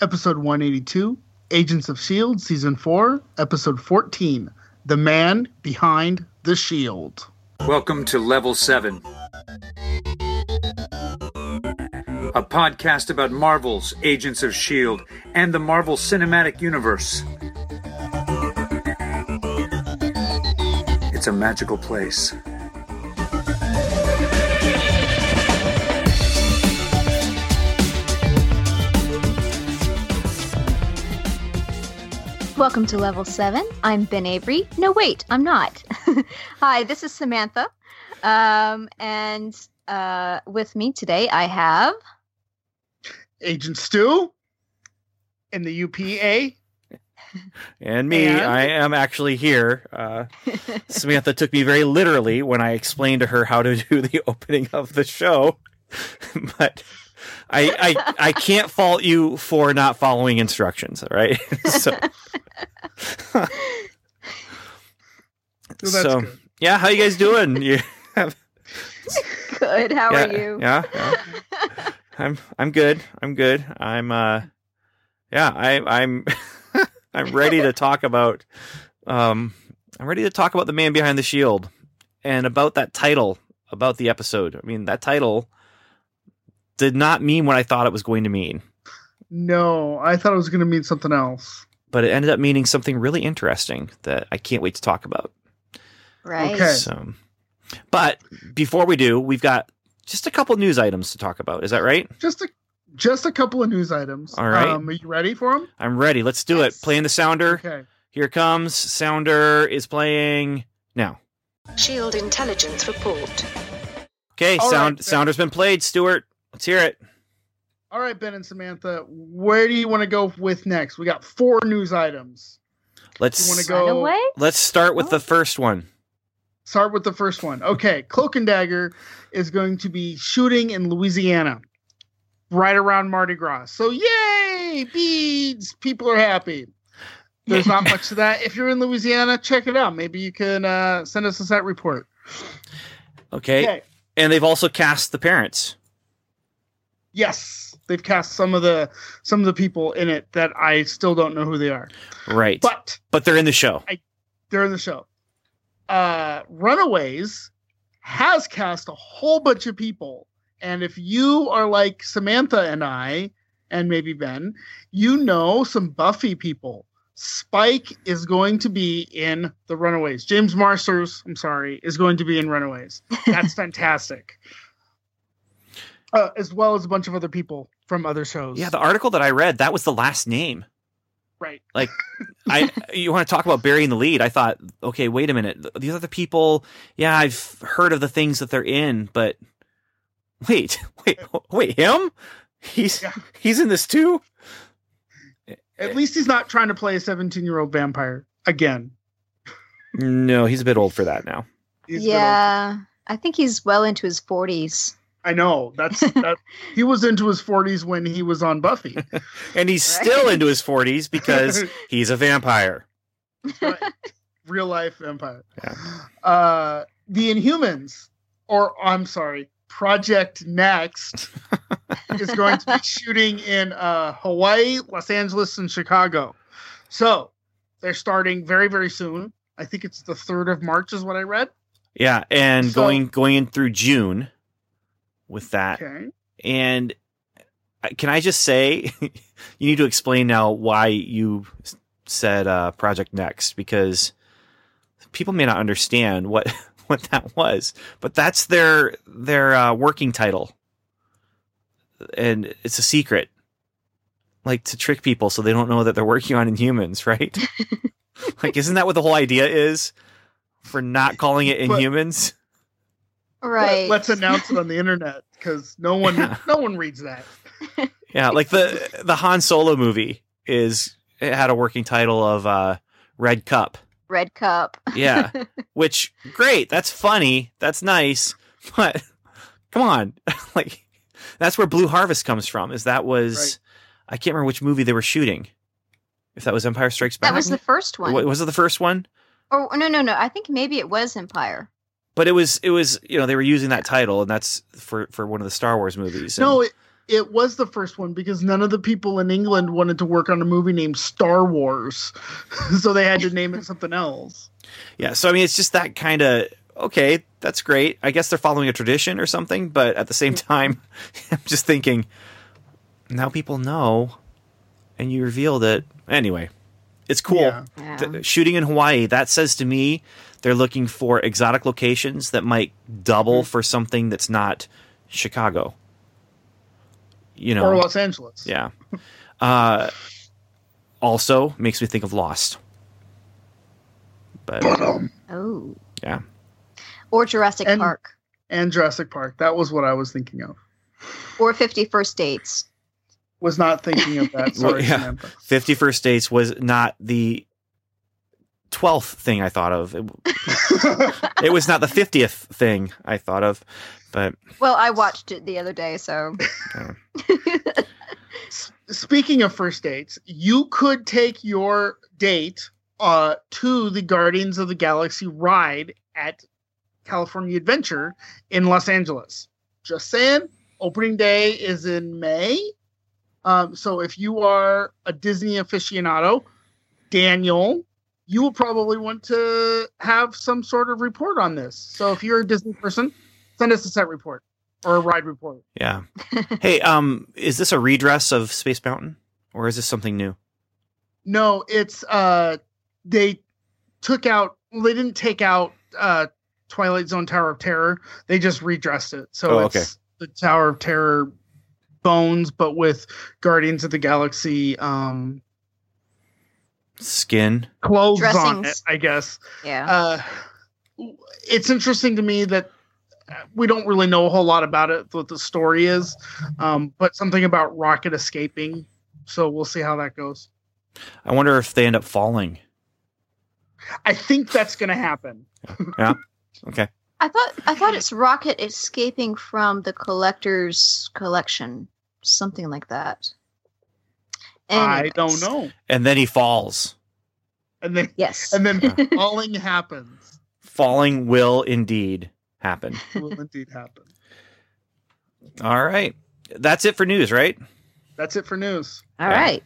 episode 182, Agents of S.H.I.E.L.D., season 4, episode 14, The Man Behind the Shield. Welcome to Level 7, a podcast about Marvel's Agents of S.H.I.E.L.D. and the Marvel Cinematic Universe. It's a magical place. Welcome to Level 7. I'm Ben Avery. No, wait, I'm not. Hi, this is Samantha. Um, and uh, with me today, I have. Agent Stu in the UPA. And me, And? I am actually here. Uh, Samantha took me very literally when I explained to her how to do the opening of the show. but I, I I can't fault you for not following instructions, all right? so, So that's so good. yeah, how you guys doing? You, Good. How yeah, are you? Yeah, yeah. I'm I'm good. I'm good. I'm uh yeah, I I'm I'm ready to talk about um I'm ready to talk about the man behind the shield and about that title about the episode. I mean, that title did not mean what I thought it was going to mean, No, I thought it was going to mean something else. but it ended up meaning something really interesting that I can't wait to talk about. Right. Okay. So but before we do, we've got just a couple news items to talk about. Is that right? Just a just a couple of news items. All right. Um, are you ready for them? I'm ready. Let's do Yes. it. Playing the sounder. Okay. Here comes. Sounder is playing now. Shield intelligence report. Okay, All sound right, sounder's been played. Stuart, let's hear it. All right, Ben and Samantha, where do you want to go with next? We got four news items. Let's wanna go- Run away? let's start with Oh. the first one. Start with the first one. Okay, Cloak and Dagger is going to be shooting in Louisiana, right around Mardi Gras. So yay, beads! People are happy. There's not much to that. If you're in Louisiana, check it out. Maybe you can uh, send us a set report. Okay. Okay. And they've also cast the parents. Yes, they've cast some of the some of the people in it that I still don't know who they are, Right. But, but they're in the show. they're in the show. Uh, Runaways has cast a whole bunch of people, and if you are like Samantha and I, and maybe Ben, you know some Buffy people. Spike is going to be in the Runaways. James Marsters, I'm sorry, is going to be in Runaways. That's fantastic. Uh, as well as a bunch of other people from other shows. Yeah, the article that I read, that was the last name. right. Like I you want to talk about burying the lead. I thought, okay, wait a minute. These other people, yeah, I've heard of the things that they're in, but wait, wait, wait, him? He's Yeah. he's in this too? At least he's not trying to play a 17 year old vampire again. No, he's a bit old for that now. He's yeah. I think he's well into his 40s. I know that's that. he was into his 40s when he was on Buffy. And he's Right. still into his 40s because he's a vampire. Right. Real life vampire. Yeah. Uh, the Inhumans, or I'm sorry, Project Next, is going to be shooting in uh, Hawaii, Los Angeles, and Chicago. So they're starting very, very soon. I think it's the third of March, is what I read. Yeah, and So- going going in through June with that. Okay. And can I just say you need to explain now why you said uh, Project Next because people may not understand what what that was, but that's their their uh, working title, and it's a secret, like to trick people so they don't know that they're working on Inhumans, right? like, isn't that what the whole idea is for not calling it But- Inhumans? Right. Let, us announce it on the internet because no one, Yeah. no one reads that. Yeah, like the the Han Solo movie is it had a working title of uh, Red Cup. Red Cup. Yeah, which great. That's funny. That's nice. But come on, like that's where Blue Harvest comes from. Is that was Right. I can't remember which movie they were shooting. If that was Empire Strikes Back, That was the first one. Wa- was it the first one? Oh no no no! I think maybe it was Empire. But it was it was you know they were using that title and that's for for one of the Star Wars movies. and- No, it, it was the first one because none of the people in England wanted to work on a movie named Star Wars, so they had to name it something else. Yeah, so I mean, it's just that kind of okay. That's great. I guess they're following a tradition or something, but at the same time, I'm just thinking now people know, and you revealed it anyway. It's cool. Yeah. Yeah. Th- shooting in Hawaii, that says to me they're looking for exotic locations that might double for something that's not Chicago. You know, Or Los Angeles. yeah. Uh, also makes me think of Lost. But Oh. yeah, Or Jurassic And- Park. And Jurassic Park. That was what I was thinking of. Or 50 First Dates. Was not thinking of that. Well, yeah. Fifty First Dates was not the twelfth thing I thought of. It, it was not the fiftieth thing I thought of, but Well, I watched it the other day, so. Speaking of first dates, you could take your date uh, to the Guardians of the Galaxy ride at California Adventure in Los Angeles. Just saying, opening day is in May. Um, so if you are a Disney aficionado, Daniel, you will probably want to have some sort of report on this. So if you're a Disney person, send us a set report or a ride report. yeah. hey, um, is this a redress of Space Mountain, or is this something new? No, it's uh they took out they didn't take out uh Twilight Zone Tower of Terror. They just redressed it. So Oh, it's okay. the Tower of Terror bones but with Guardians of the Galaxy um Skin. clothes on it, I guess. Yeah. Uh it's interesting to me that uh, we don't really know a whole lot about it what the story is um but something about rocket escaping so we'll see how that goes I wonder if they end up falling. i think that's gonna happen yeah. Okay. I thought I thought it's Rocket escaping from the collector's collection, something like that. I don't know And then he falls. and then Yes. and then falling happens. Falling will indeed happen. Will indeed happen. All right. That's it for news, right? That's it for news. All Yeah. right.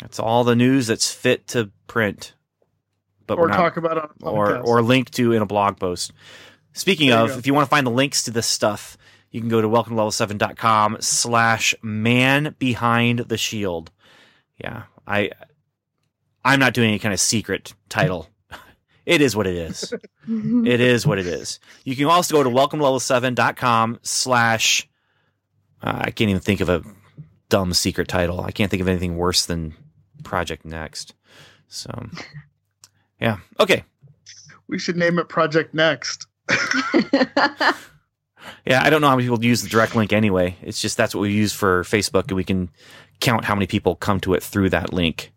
That's all the news that's fit to print. But or we're not, talk about on a or podcast. or link to in a blog post. Speaking There of, go. if you want to find the links to this stuff, you can go to welcome to level7.com slash man behind the shield. Yeah. I I'm not doing any kind of secret title. It is what it is. it is what it is. You can also go to welcome level 7.com slash uh, I can't even think of a dumb secret title. I can't think of anything worse than Project Next. So yeah. Okay. we should name it Project Next. Yeah, I don't know how many people use the direct link anyway. It's just that's what we use for Facebook, and we can count how many people come to it through that link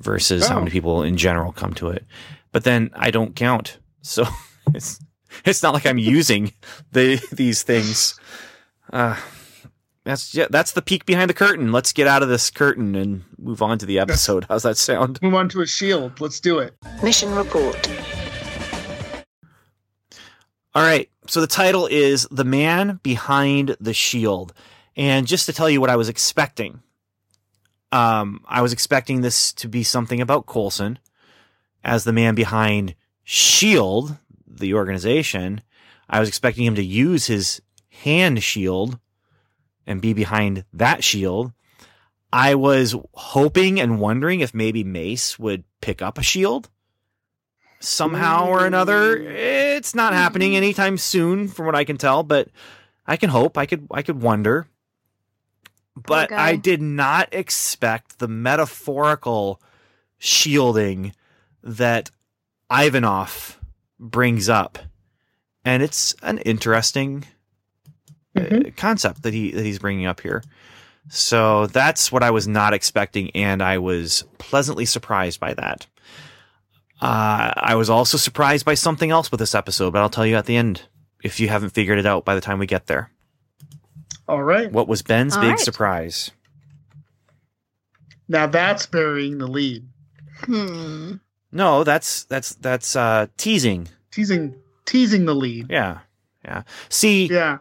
versus how Oh. many people in general come to it. But then I don't count, so it's it's not like I'm using the these things. Uh, that's yeah, that's the peek behind the curtain. Let's get out of this curtain and move on to the episode. How's that sound? Move on to a shield. Let's do it. Mission report. All right. So the title is The Man Behind the Shield. And just to tell you what I was expecting, um, I was expecting this to be something about Coulson as the man behind Shield, the organization. I was expecting him to use his hand shield and be behind that shield. I was hoping and wondering if maybe Mace would pick up a shield somehow or another. It's not happening anytime soon, from what I can tell. But I can hope. I could. I could wonder. But guy. I did not expect the metaphorical shielding that Ivanov brings up, and it's an interesting uh, concept that he that he's bringing up here. So that's what I was not expecting, and I was pleasantly surprised by that. Uh, I was also surprised by something else with this episode, but I'll tell you at the end if you haven't figured it out by the time we get there. All right. What was Ben's All big right. surprise? Now that's burying the lead. Hmm. No, that's that's that's uh, teasing. Teasing teasing the lead. Yeah, yeah. See, Yeah.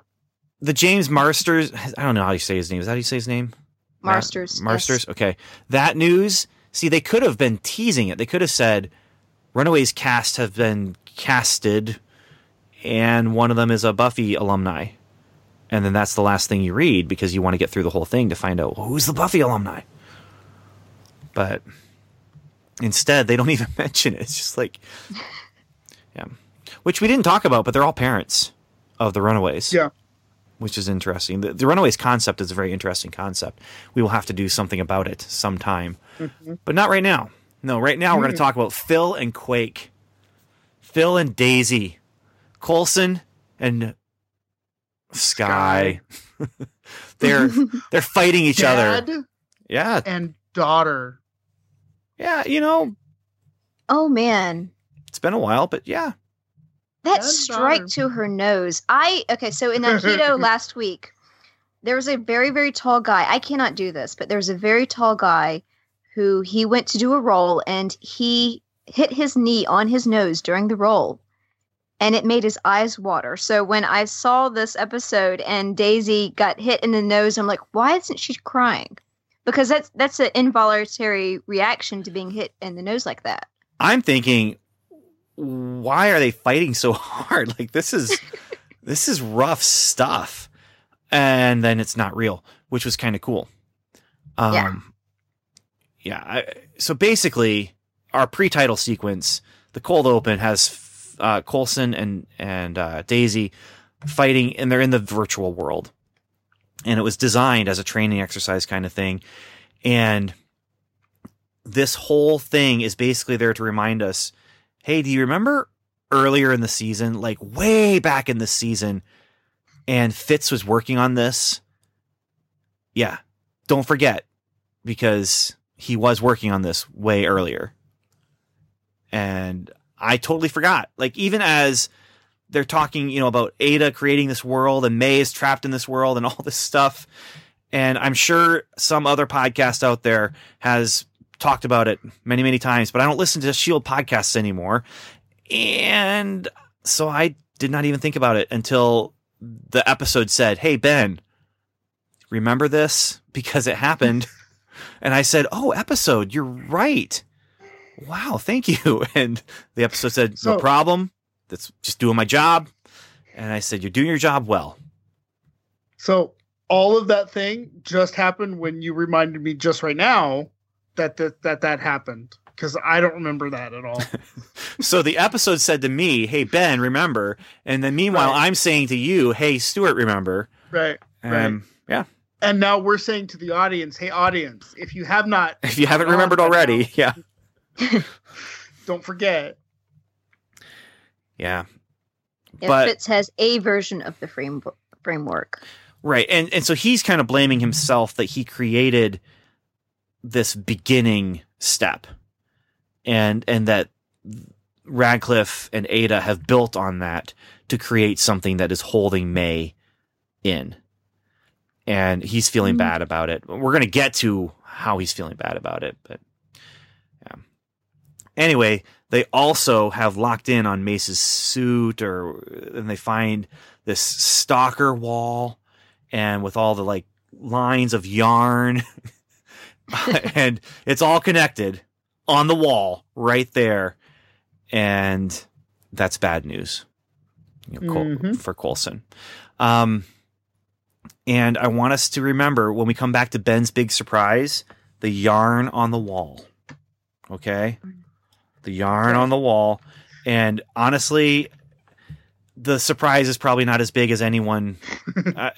the James Marsters. I don't know how you say his name. Is that how you say his name? Matt Marsters. Marsters. Okay. That news. See, they could have been teasing it. They could have said, "Runaways cast have been casted, and one of them is a Buffy alumni." And then that's the last thing you read because you want to get through the whole thing to find out well, who's the Buffy alumni. But instead, they don't even mention it. It's just like, yeah, which we didn't talk about, but they're all parents of the Runaways Yeah. which is interesting. The, the Runaways concept is a very interesting concept. We will have to do something about it sometime, mm-hmm. but not right now. No, right now we're going to hmm. talk about Phil and Quake, Phil and Daisy, Coulson and Skye. they're they're fighting each Dad other. Yeah, and daughter. yeah. You know, Oh man, it's been a while, but yeah. that Dad, strike daughter. to her nose. I okay. So in that aikido last week, there was a very very tall guy. I cannot do this, but there was a very tall guy who he went to do a roll and he hit his knee on his nose during the roll. And it made his eyes water. So when I saw this episode and Daisy got hit in the nose, I'm like, why isn't she crying? Because that's that's an involuntary reaction to being hit in the nose like that. I'm thinking, why are they fighting so hard? Like this is this is rough stuff. And then it's not real, which was kind of cool. Um, Yeah. Yeah. I, so basically, our pre-title sequence, the cold open has uh, Coulson and and uh, Daisy fighting, and they're in the virtual world, and it was designed as a training exercise kind of thing, and this whole thing is basically there to remind us hey, do you remember earlier in the season, like way back in the season, and Fitz was working on this? Yeah, don't forget because he was working on this way earlier. And I totally forgot. Like, even as they're talking, you know, about Ada creating this world and May is trapped in this world and all this stuff. And I'm sure some other podcast out there has talked about it many, many times, but I don't listen to Shield podcasts anymore. And so I did not even think about it until the episode said, Hey, Ben, remember this? Because it happened. And I said, Oh, episode, you're right. Wow, thank you. And the episode said, No problem. That's just doing my job. And I said, You're doing your job well. So all of that thing just happened when you reminded me just right now that that that, that happened because I don't remember that at all. So the episode said to me, Hey, Ben, remember? And then meanwhile, Right. I'm saying to you, Hey, Stuart, remember? right. Um, Yeah. And now we're saying to the audience, hey audience, if you have not, If you haven't remembered by already, yeah. don't forget. Yeah. If But- Fitz has a version of the frame framework. Right. And and so he's kind of blaming himself that he created this beginning step. And and that Radcliffe and Ada have built on that to create something that is holding May in. And he's feeling Mhm. bad about it. We're going to get to how he's feeling bad about it, but yeah. Anyway, they also have locked in on Mace's suit or and they find this stalker wall and with all the like lines of yarn and it's all connected on the wall right there and that's bad news you know, Col- Mhm. for Coulson um and I want us to remember when we come back to Ben's big surprise the yarn on the wall okay? The yarn on the wall. And honestly the surprise is probably not as big as anyone uh,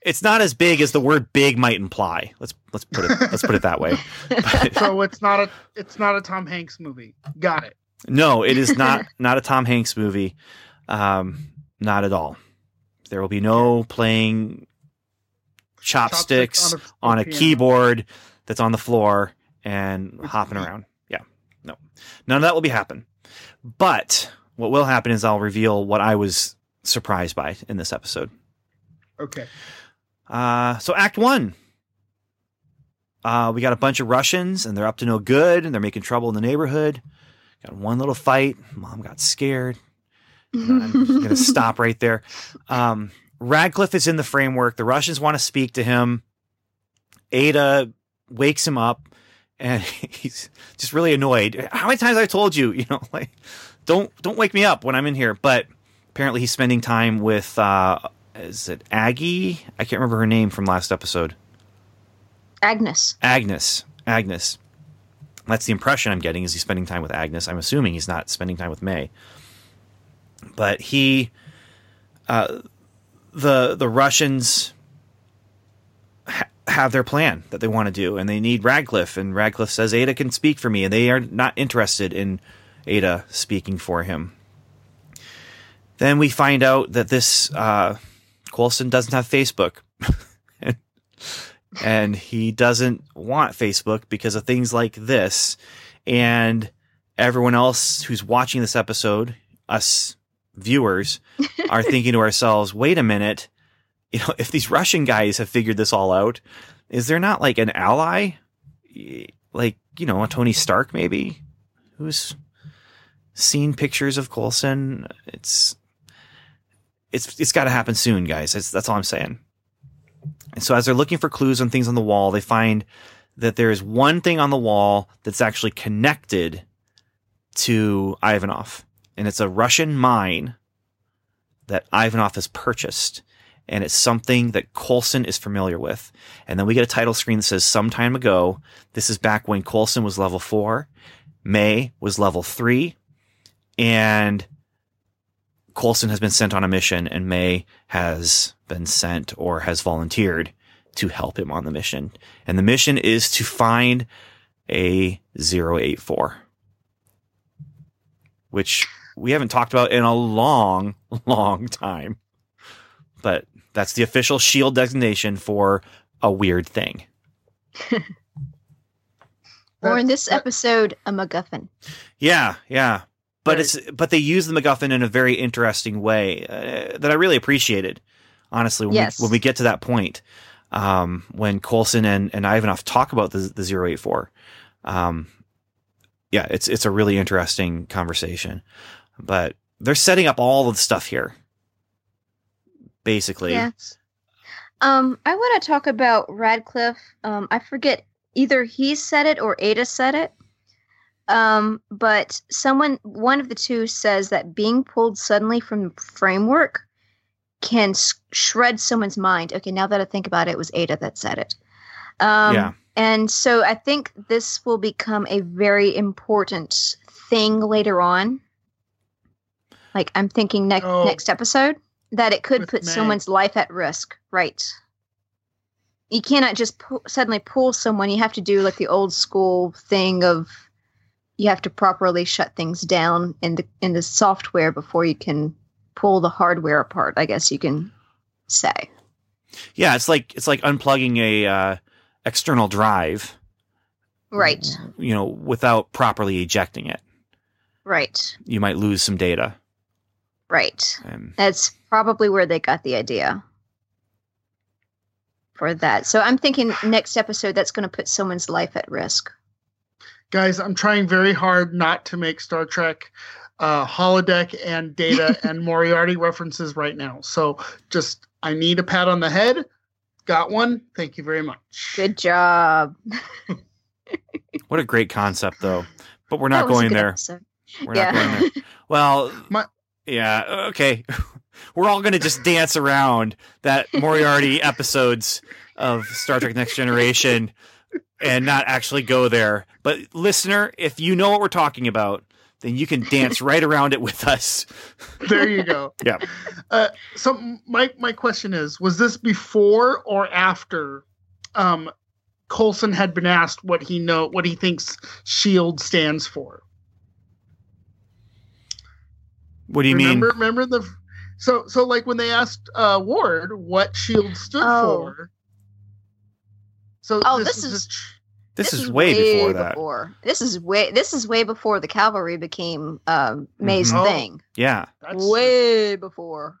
it's not as big as the word big might imply. Let's let's put it let's put it that way. But- So it's not a it's not a Tom Hanks movie. Got it. no it is not not a tom hanks movie. Um not at all. There will be no playing chopsticks, on a, piano. keyboard that's on the floor and hopping around yeah no none of that will be happen but what will happen is i'll reveal what i was surprised by in this episode Okay. Uh, so Act One. Uh, we got a bunch of Russians, and they're up to no good, and they're making trouble in the neighborhood. Got one little fight. Mom got scared. I'm gonna stop right there. Um, Radcliffe is in the framework. The Russians want to speak to him. Ada wakes him up and he's just really annoyed. How many times have I told you, you know, like don't don't wake me up when I'm in here. But apparently he's spending time with uh is it Aggie? I can't remember her name from last episode. Agnes. Agnes. Agnes. That's the impression I'm getting is he's spending time with Agnes. I'm assuming he's not spending time with May. But he uh the the Russians ha- have their plan that they want to do and they need Radcliffe and Radcliffe says Ada can speak for me and they are not interested in Ada speaking for him. Then we find out that this uh, Coulson doesn't have Facebook, and he doesn't want Facebook because of things like this. And everyone else who's watching this episode, us viewers, are thinking to ourselves, "Wait a minute, you know, if these Russian guys have figured this all out, is there not like an ally, like you know, a Tony Stark maybe, who's seen pictures of Coulson? It's it's it's got to happen soon, guys. That's that's all I'm saying. And so as they're looking for clues on things on the wall, they find that there is one thing on the wall that's actually connected to Ivanov, and it's a Russian mine that Ivanov has purchased. And it's something that Coulson is familiar with. And then we get a title screen that says some time ago. This is back when Coulson was level four. May was level three. And Coulson has been sent on a mission and May has been sent or has volunteered to help him on the mission. And the mission is to find a 084, which we haven't talked about in a long, long time. But that's the official shield designation for a weird thing. or in this episode, a MacGuffin. Yeah, yeah. But Right. it's but they use the MacGuffin in a very interesting way uh, that I really appreciated. Honestly, when, Yes. we, when we get to that point, um, when Coulson and, and Ivanov talk about the the 084, um, yeah, it's it's a really interesting conversation. But they're setting up all of the stuff here, basically. Yeah. Um, I want to talk about Radcliffe. Um, I forget either he said it or Ada said it. Um, but someone, one of the two says that being pulled suddenly from the framework can shred someone's mind. Okay, now that I think about it, it was Ada that said it. Um, Yeah. And so I think this will become a very important thing later on. Like I'm thinking next Oh. next episode that it could With put May. someone's life at risk. Right. You cannot just pu- suddenly pull someone. You have to do like the old school thing of you have to properly shut things down in the in the software before you can pull the hardware apart. I guess you can say. Yeah, it's like it's like unplugging a uh, external drive, Right. you know, without properly ejecting it. Right. You might lose some data. Right. And That's probably where they got the idea for that. So I'm thinking next episode that's going to put someone's life at risk. guys, I'm trying very hard not to make Star Trek uh, holodeck and data and Moriarty references right now. So just I need a pat on the head. Got one. Thank you very much. Good job. What a great concept, though. But we're not going there. episode. We're yeah. not going there. Well, My- yeah, okay. We're all going to just dance around that Moriarty episodes of Star Trek Next Generation and not actually go there. But listener, if you know what we're talking about, then you can dance right around it with us. there you go. Yeah. Uh, so my my question is: Was this before or after um, Coulson had been asked what he know what he thinks Shield stands for? What do you remember, mean? Remember the so so like when they asked uh, Ward what Shield stood Oh. for. So Oh, this a is- tr- This, is, way, before that. before. This is way. This is way before the cavalry became um, May's Mhm. Oh. thing. Yeah. that's Way before.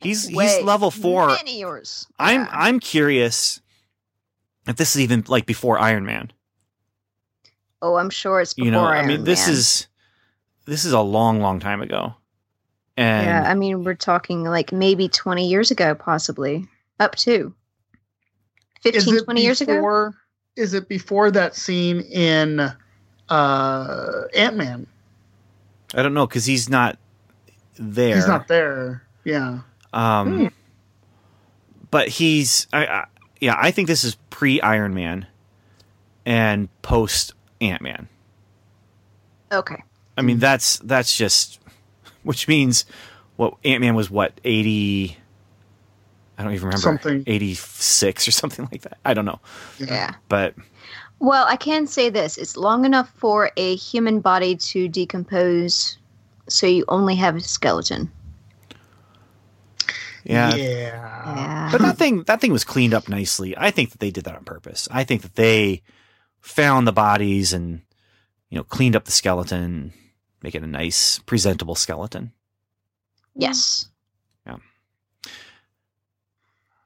He's he's level 4. Many years. I'm Yeah. I'm curious if this is even like before Iron Man. oh, I'm sure it's before. you know, I mean this Man. is this is a long long time ago. And yeah, I mean, we're talking like maybe 20 years ago, possibly up to 15, 20 years ago. before- Is it before that scene in uh, Ant Man? I don't know because he's not there. He's not there. Yeah. Um, Hmm. but he's, I, I, yeah, I think this is pre Iron Man and post Ant Man. Okay. I mean, that's that's just, which means, what Ant Man was what eighty. I don't even remember Something. eighty six or something like that. I don't know, Yeah. but Well, I can say this: it's long enough for a human body to decompose, so you only have a skeleton. yeah. Yeah. Yeah. But that thing that thing was cleaned up nicely. I think that they did that on purpose. I think that they found the bodies and you know cleaned up the skeleton, make it a nice presentable skeleton. yes. Yeah.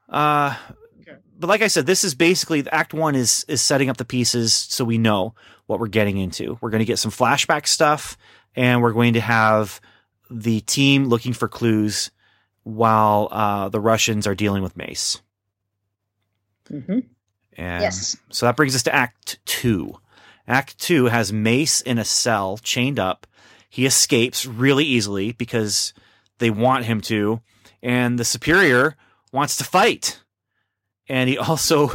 Uh Okay. but like I said, this is basically Act One is is setting up the pieces so we know what we're getting into. We're going to get some flashback stuff, and we're going to have the team looking for clues while uh, the Russians are dealing with Mace. Mhm. And Yes. so that brings us to Act Two. Act Two has Mace in a cell, chained up. He escapes really easily because they want him to, and the Superior wants to fight. And he also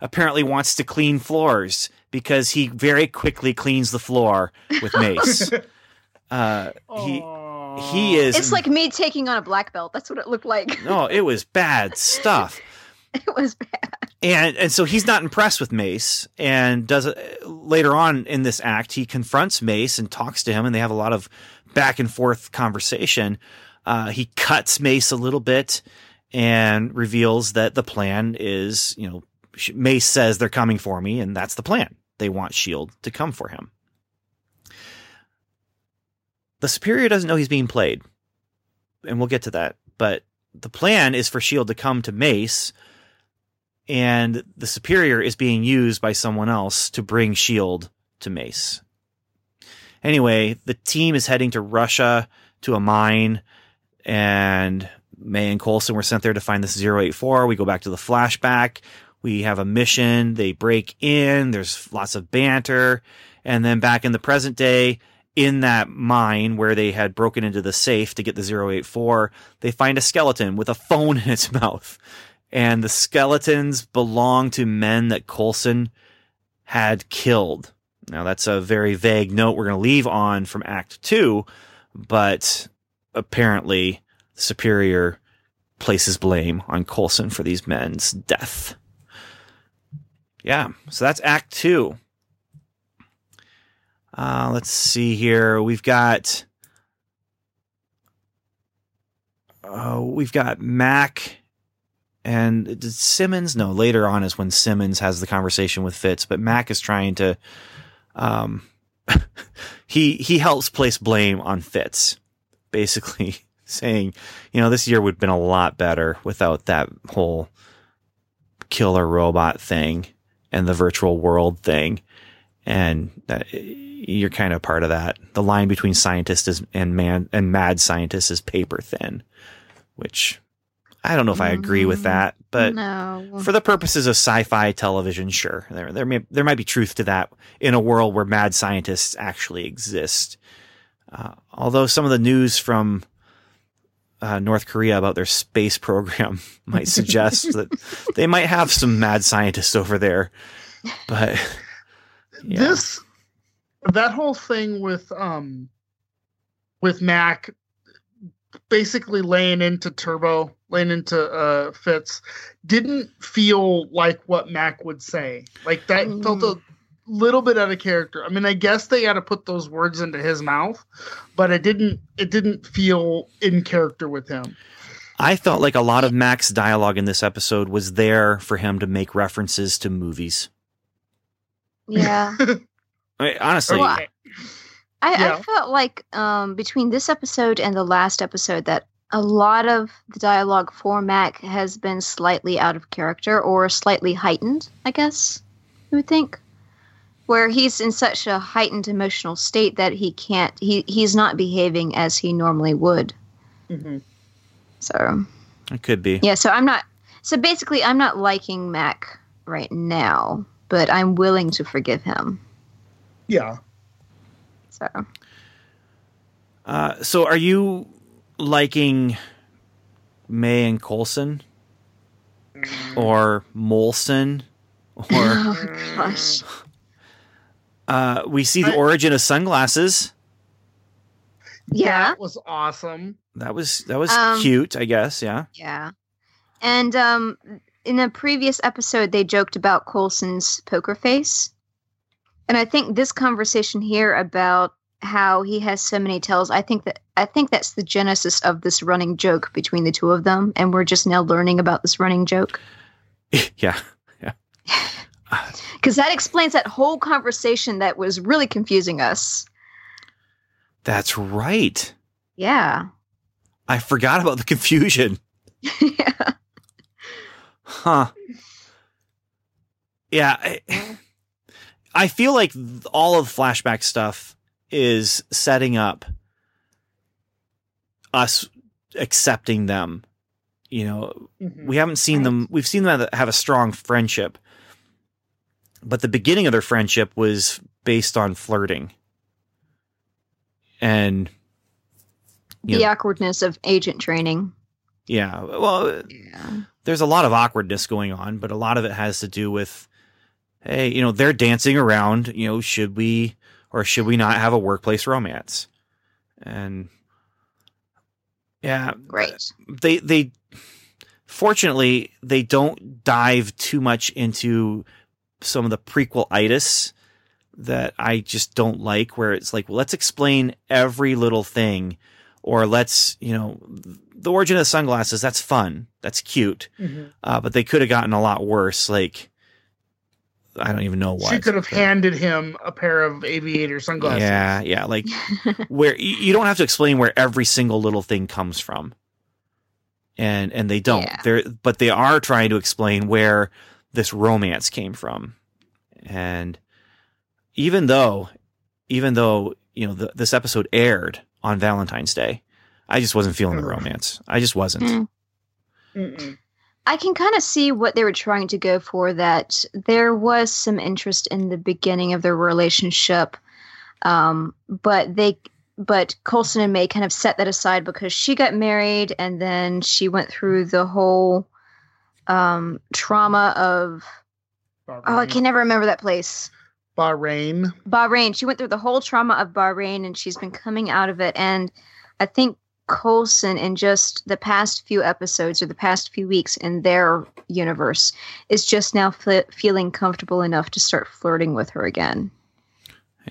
apparently wants to clean floors because he very quickly cleans the floor with Mace. uh, he he is. It's like me taking on a black belt. That's what it looked like. no, it was bad stuff. it was bad. And and so he's not impressed with Mace and does later on in this act he confronts Mace and talks to him and they have a lot of back and forth conversation. Uh, he cuts Mace a little bit and reveals that the plan is you know Mace says they're coming for me and that's the plan. They want Shield to come for him. The superior doesn't know he's being played and we'll get to that but the plan is for Shield to come to Mace and the superior is being used by someone else to bring shield to mace. Anyway the team is heading to russia to a mine and may and coulson were sent there to find this 084 we go back to the flashback. We have a mission. They break in. There's lots of banter. And then back in the present day in that mine where they had broken into the safe to get the 084 they find a skeleton with a phone in its mouth and the skeletons belong to men that Coulson had killed. Now that's a very vague note we're going to leave on from Act Two, but apparently Superior places blame on Coulson for these men's death. Yeah, so that's Act Two. Uh, let's see here. We've got. Uh, we've got Mac and Simmons? No, later on is when Simmons has the conversation with Fitz, but Mac is trying to, um, he he helps place blame on Fitz, basically saying, you know, this year would have been a lot better without that whole killer robot thing and the virtual world thing, and that you're kind of part of that. The line between scientist is, and man and mad scientist is paper thin, which I don't know if I agree with that, but no. for the purposes of sci-fi television, sure, there there may there might be truth to that in a world where mad scientists actually exist. Uh, although some of the news from uh, North Korea about their space program might suggest that they might have some mad scientists over there, but yeah. This that whole thing with um with Mac basically laying into Turbo, laying into uh Fitz, didn't feel like what Mac would say. Like that felt a little bit out of character. I mean, I guess they had to put those words into his mouth, but it didn't it didn't feel in character with him. I felt like a lot of Mac's dialogue in this episode was there for him to make references to movies. yeah. I mean, honestly, Well, I, Yeah. I felt like um, between this episode and the last episode that a lot of the dialogue for Mac has been slightly out of character or slightly heightened, I guess you would think. Where he's in such a heightened emotional state that he can't he he's not behaving as he normally would. Mm-hmm. So It could be. yeah, so I'm not. So basically, I'm not liking Mac right now, but I'm willing to forgive him. Yeah. So Uh, so are you liking May and Coulson? Or Molson? Or oh gosh, uh, we see the origin of sunglasses. yeah, That was awesome. That was that was Um, cute, I guess. Yeah. yeah. And um, in a previous episode, they joked about Coulson's poker face, and I think this conversation here about how he has so many tells. I think that I think that's the genesis of this running joke between the two of them, and we're just now learning about this running joke. yeah. Yeah. Because that explains that whole conversation that was really confusing us. That's right. Yeah. I forgot about the confusion. yeah. Huh. Yeah. I, I feel like all of the flashback stuff is setting up us accepting them. You know, Mhm. we haven't seen them, we've seen them have a strong friendship, but the beginning of their friendship was based on flirting. And, The Yeah. awkwardness of agent training. yeah, well, Yeah. there's a lot of awkwardness going on, but a lot of it has to do with, hey, you know, they're dancing around, you know, should we or should we not have a workplace romance? And yeah, Great. they they fortunately they don't dive too much into some of the prequel itis that I just don't like where it's like well, let's explain every little thing or let's you know the origin of the sunglasses that's fun that's cute Mhm. uh, but they could have gotten a lot worse like I don't even know why. She could have but- handed him a pair of aviator sunglasses. yeah, yeah. Like where you, you don't have to explain where every single little thing comes from. And and they don't. Yeah. They're but they are trying to explain where this romance came from. And even though even though, you know, the, this episode aired on Valentine's Day, I just wasn't feeling the romance. I just wasn't. Mm. I can kind of see what they were trying to go for. That there was some interest in the beginning of their relationship, um, but they, but Coulson and May kind of set that aside because she got married and then she went through the whole um, trauma of oh, I can never remember that place. Bahrain. Bahrain. She went through the whole trauma of Bahrain and she's been coming out of it. And I think Coulson, in just the past few episodes or the past few weeks in their universe, is just now fe- feeling comfortable enough to start flirting with her again.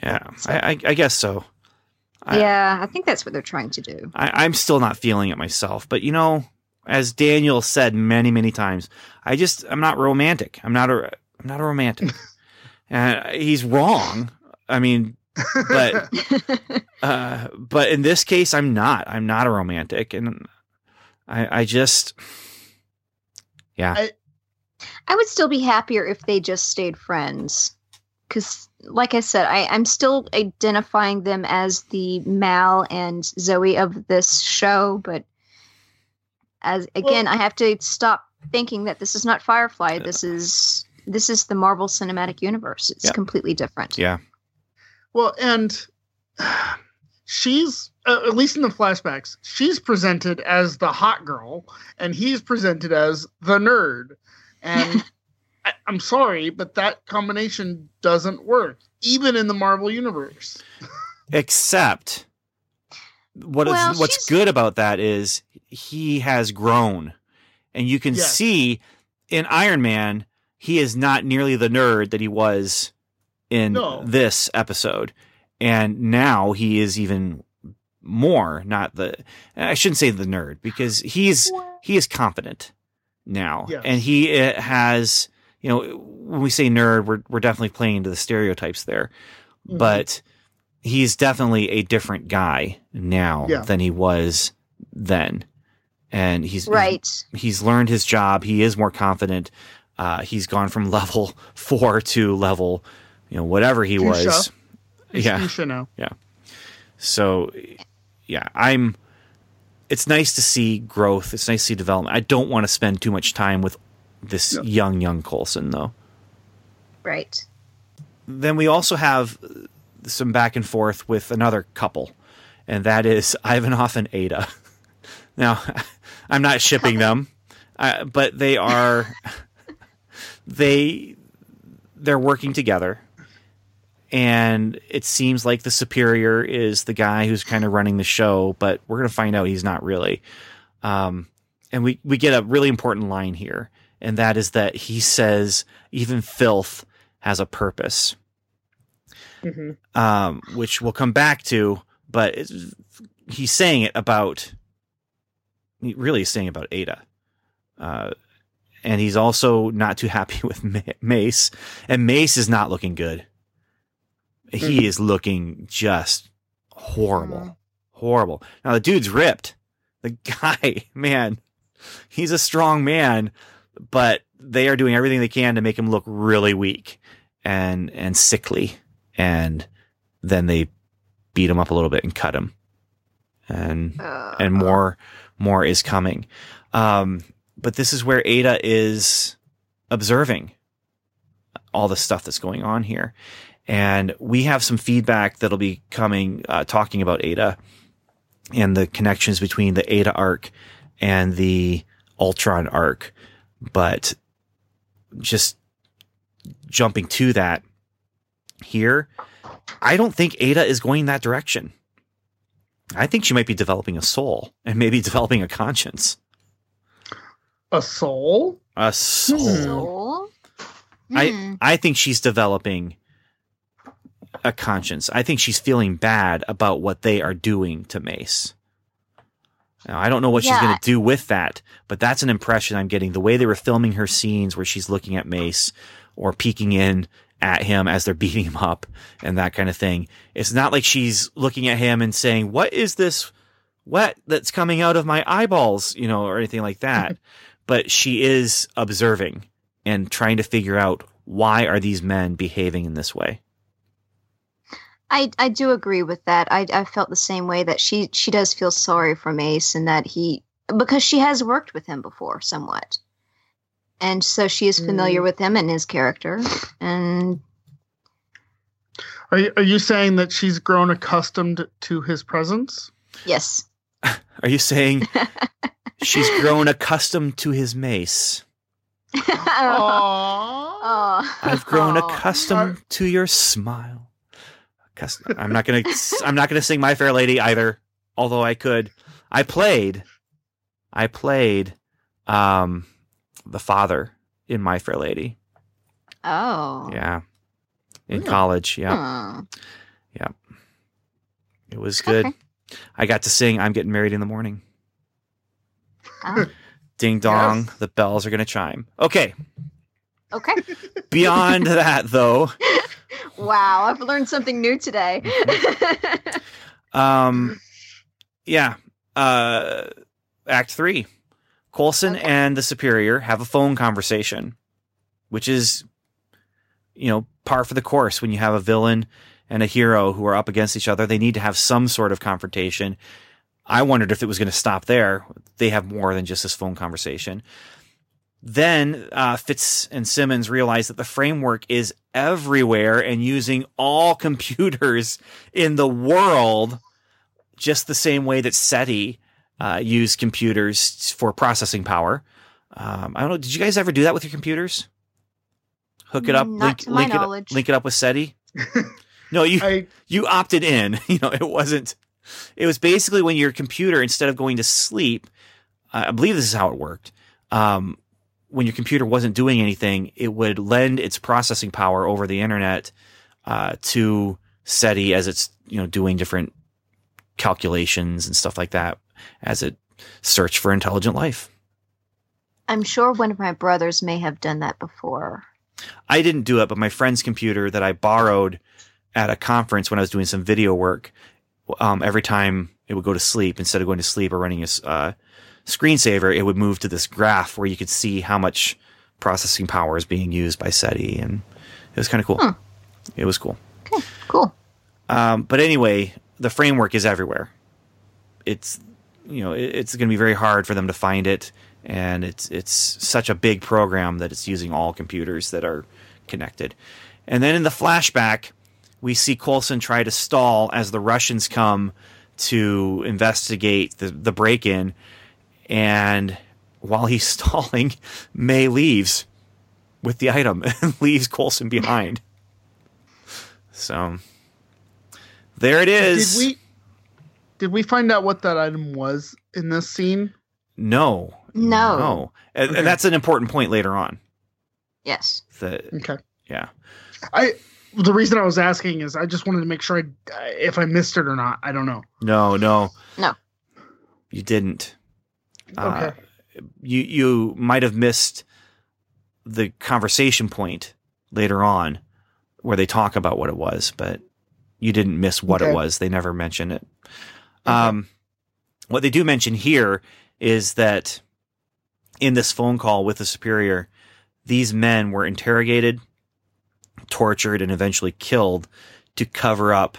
Yeah. I, I, I guess so. I- yeah, I think that's what they're trying to do. I, I'm still not feeling it myself. But you know, as Daniel said many, many times, I just I'm not romantic. I'm not a I'm not a romantic. and he's wrong. I mean, but uh, but in this case, I'm not. I'm not a romantic, and I I just yeah I would still be happier if they just stayed friends. Because, like I said, I, I'm still identifying them as the Mal and Zoe of this show. But as again, I have to stop thinking that this is not Firefly. This is this is the Marvel Cinematic Universe. It's Yeah. completely different. yeah Well, and she's uh, at least in the flashbacks, she's presented as the hot girl, and he's presented as the nerd. And I, I'm sorry, but that combination doesn't work, even in the Marvel universe. except what is Well, what's she's- good about that is he has grown and you can Yes. see in iron man he is not nearly the nerd that he was in No. this episode and now he is even more not the i shouldn't say the nerd because he's he is confident now Yes. and he uh, has you know when we say nerd we're, we're definitely playing into the stereotypes there Mhm. but he's definitely a different guy now Yeah. than he was then and he's Right. he's learned his job he is more confident uh, he's gone from level four to level you know whatever he Fuchsia. was It's yeah Fuchsia now. so yeah i'm it's nice to see growth. It's nice to see development. I don't want to spend too much time with this Yeah. young young Coulson though. Right. Then we also have some back and forth with another couple, and that is Ivanov and Ada. Now, I'm not shipping them, uh, but they are they they're working together, and it seems like the superior is the guy who's kind of running the show, but we're gonna find out he's not really. Um, and we we get a really important line here, and that is that he says even filth has a purpose Mhm. um, which we'll come back to. But it's, he's saying it about, he really is saying about Ada. Uh, and he's also not too happy with Mace. And Mace is not looking good. He Mhm. is looking just horrible. Mhm. Horrible. Now, the dude's ripped. The guy, man, he's a strong man, but they are doing everything they can to make him look really weak and and sickly and then they beat him up a little bit and cut him and Uh, and more more is coming um but this is where ada is observing all the stuff that's going on here and we have some feedback that'll be coming uh, talking about ada and the connections between the ada arc and the ultron arc but just jumping to that here i don't think ada is going that direction i think she might be developing a soul and maybe developing a conscience A soul? a soul soul. I Hmm. I think she's developing a conscience. I think she's feeling bad about what they are doing to Mace. Now, I don't know what she's going to do with that, but that's an impression I'm getting. The way they were filming her scenes where she's looking at Mace or peeking in at him as they're beating him up and that kind of thing. It's not like she's looking at him and saying, "What is this wet that's coming out of my eyeballs?" you know, or anything like that. but she is observing and trying to figure out why are these men behaving in this way. I I do agree with that. I I felt the same way that she she does feel sorry for Mace and that he because she has worked with him before somewhat. And so she is familiar Mm. with him and his character and Are you, are you saying that she's grown accustomed to his presence? yes. Are you saying she's grown accustomed to his mace? Aww. Oh. I've grown Oh. accustomed to your smile. Accust- I'm not gonna. I'm not gonna sing My Fair Lady either. Although I could. I played. I played, um, the father in My Fair Lady. Oh. Yeah, in Yeah. college. Yeah, Hmm. it was good. Okay. I got to sing "I'm Getting Married in the Morning." Oh. Ding dong, Yes. the bells are gonna chime. Okay. Okay. Beyond that, though, Wow, I've learned something new today. um, yeah. Uh, Act three, Coulson Okay. and the Superior have a phone conversation, which is, you know, par for the course when you have a villain and a hero who are up against each other. They need to have some sort of confrontation. I wondered if it was going to stop there. They have more than just this phone conversation. Then uh, Fitz and Simmons realize that the framework is everywhere and using all computers in the world, just the same way that SETI uh, used computers for processing power. Um, I don't know. Did you guys ever do that with your computers? Hook it up, Not link, to my link it, knowledge. link it up with SETI. No, you I you opted in. You know, it wasn't. It was basically when your computer, instead of going to sleep, I believe this is how it worked. Um, when your computer wasn't doing anything, it would lend its processing power over the internet uh, to SETI as it's you know doing different calculations and stuff like that as it searched for intelligent life. I'm sure one of my brothers may have done that before. I didn't do it, but my friend's computer that I borrowed at a conference when I was doing some video work, um, every time it would go to sleep, instead of going to sleep or running a, uh, screensaver, it would move to this graph where you could see how much processing power is being used by SETI, and it was kind of cool. Hmm. It was cool. Cool. Um, but anyway, the framework is everywhere. It's you know, it, it's going to be very hard for them to find it, and it's it's such a big program that it's using all computers that are connected. And then in the flashback, we see Coulson try to stall as the Russians come to investigate the, the break in. And while he's stalling, May leaves with the item and leaves Coulson behind. So there it is. Did we did we find out what that item was in this scene? No. No. No. And, Okay. and that's an important point later on. Yes. That Okay. yeah. I the reason I was asking is I just wanted to make sure I if I missed it or not. I don't know. No, no. No. You didn't. Uh, Okay. you you might have missed the conversation point later on where they talk about what it was, but you didn't miss what Okay. it was. They never mention it. Um, what they do mention here is that in this phone call with the superior, these men were interrogated, tortured, and eventually killed to cover up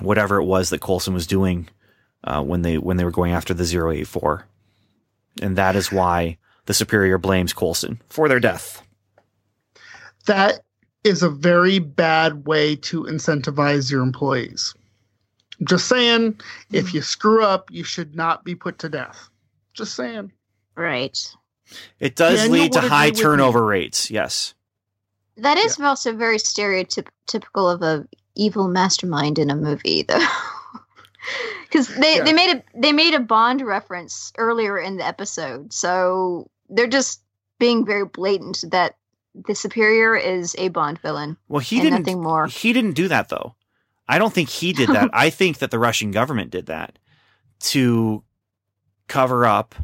whatever it was that Coulson was doing uh, when they when they were going after the 084. And that is why the superior blames Coulson for their death. That is a very bad way to incentivize your employees. Just saying, if you screw up, you should not be put to death. Just saying. Right. It does Daniel lead to high turnover rates. Yes. That is also very stereotypical of a evil mastermind in a movie, though. Because they, Yeah. they made a they made a Bond reference earlier in the episode, so they're just being very blatant that the superior is a Bond villain Well, he didn't. nothing more. He didn't do that though. I don't think he did that. I think that the Russian government did that to cover up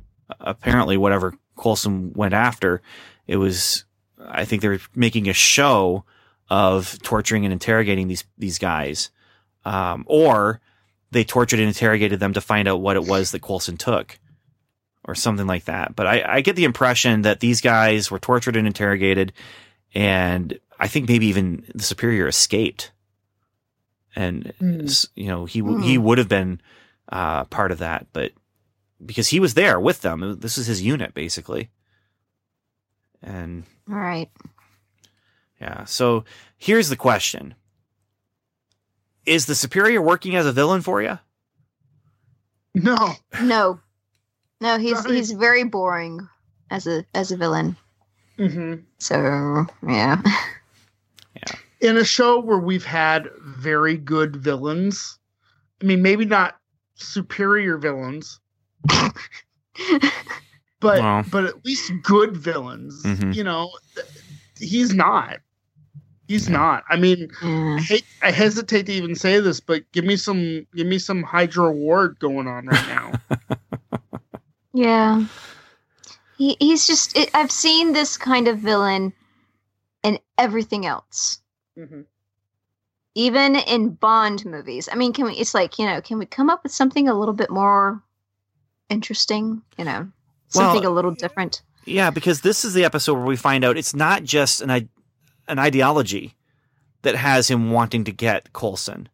apparently whatever Coulson went after. It was I think they were making a show of torturing and interrogating these these guys. Um, or they tortured and interrogated them to find out what it was that Coulson took. Or something like that. But I, I get the impression that these guys were tortured and interrogated and I think maybe even the superior escaped, and Hmm. s- you know he w Hmm. he would have been uh, part of that, but because he was there with them, this is his unit basically, and All right. yeah. So here's the question: Is the superior working as a villain for you? No. No, no, he's Sorry. he's very boring as a as a villain. hmm So yeah, yeah. In a show where we've had very good villains, I mean, maybe not superior villains, but Well. but at least good villains. Mhm. You know, th- he's not. He's Yeah. not. I mean, yeah. I, hate, I hesitate to even say this, but give me some give me some Hydra Ward going on right now. Yeah. He he's just it, I've seen this kind of villain in everything else. Mhm. Even in Bond movies. I mean, can we it's like, you know, can we come up with something a little bit more interesting, you know? Something Well, a little different. Yeah, because this is the episode where we find out it's not just an i- an ideology that has him wanting to get Coulson.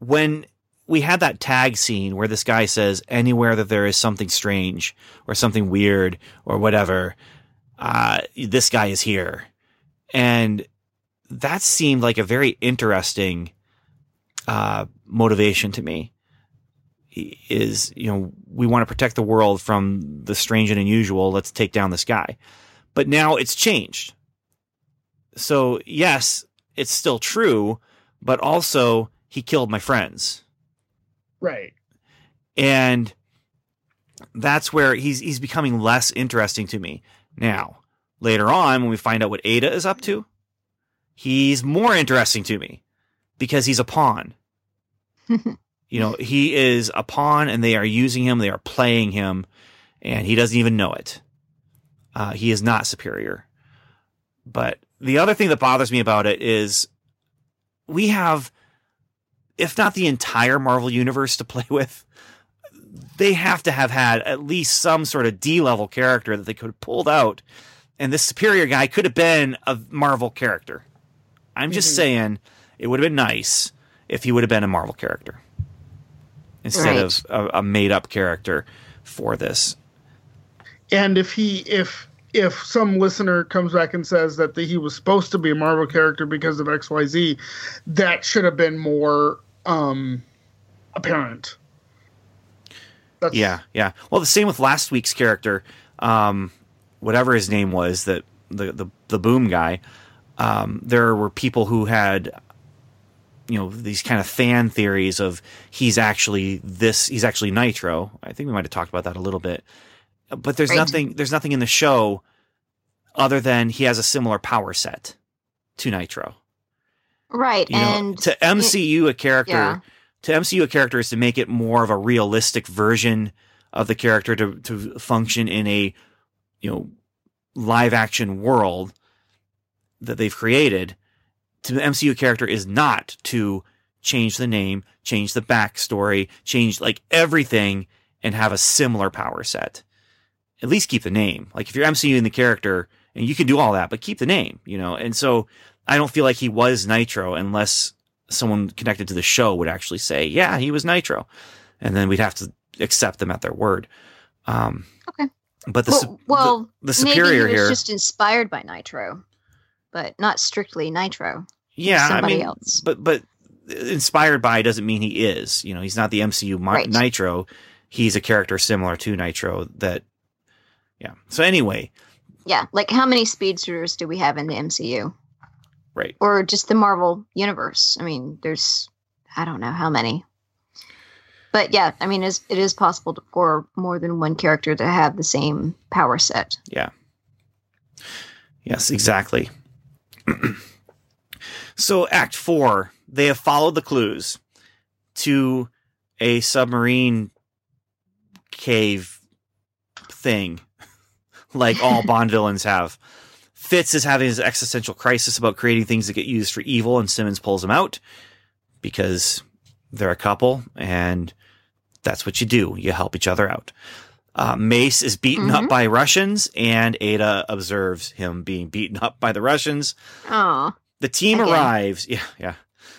When we had that tag scene where this guy says anywhere that there is something strange or something weird or whatever, uh, this guy is here, and that seemed like a very interesting uh, motivation to me. Is you know we want to protect the world from the strange and unusual. Let's take down this guy, but now it's changed. So yes, it's still true, but also he killed my friends. Right. and that's where he's he's becoming less interesting to me. Now later on when we find out what ada is up to he's more interesting to me because he's a pawn. You know he is a pawn and they are using him they are playing him and he doesn't even know it. Uh, he is not superior. But the other thing that bothers me about it is we have if not the entire marvel universe to play with they have to have had at least some sort of D level character that they could have pulled out. And this superior guy could have been a Marvel character. I'm just Mhm. saying it would have been nice if he would have been a Marvel character. instead Right. of a, a made up character for this. And if he if if some listener comes back and says that the, he was supposed to be a Marvel character because of XYZ, that should have been more um apparent. That's, Yeah, yeah. Well, the same with last week's character, um, whatever his name was, that the the the boom guy. Um, there were people who had, you know, these kind of fan theories of he's actually this, he's actually Nitro. I think we might have talked about that a little bit, but there's Right. nothing, there's nothing in the show other than he has a similar power set to Nitro. Right. You know, and to MCU, a character yeah. to MCU a character is to make it more of a realistic version of the character to to function in a you know live action world that they've created. To the MCU character is not to change the name, change the backstory, change like everything, and have a similar power set. At least keep the name. Like if you're MCU in the character, and you can do all that, but keep the name, you know. And so I don't feel like he was Nitro unless someone connected to the show would actually say, "Yeah, he was Nitro," and then we'd have to accept them at their word. Um, Okay. But the well, well the, the superior maybe he was here, just inspired by Nitro, but not strictly Nitro. yeah, I somebody mean, else. but but inspired by doesn't mean he is. You know, he's not the MCU Right. Nitro. He's a character similar to Nitro. That, yeah. So anyway, Yeah, like how many speedsters do we have in the MCU right. or just the Marvel universe? I mean, there's I don't know how many. But yeah, I mean, it is possible to, for more than one character to have the same power set. Yeah. Yes, exactly. so, Act Four, they have followed the clues to a submarine cave thing, like all Bond villains have. Fitz is having his existential crisis about creating things that get used for evil, and Simmons pulls him out because they're a couple, and that's what you do. You help each other out. Uh, Mace is beaten up Mhm. by Russians, and Ada observes him being beaten up by the Russians. Oh, The team Again. arrives. Yeah, yeah.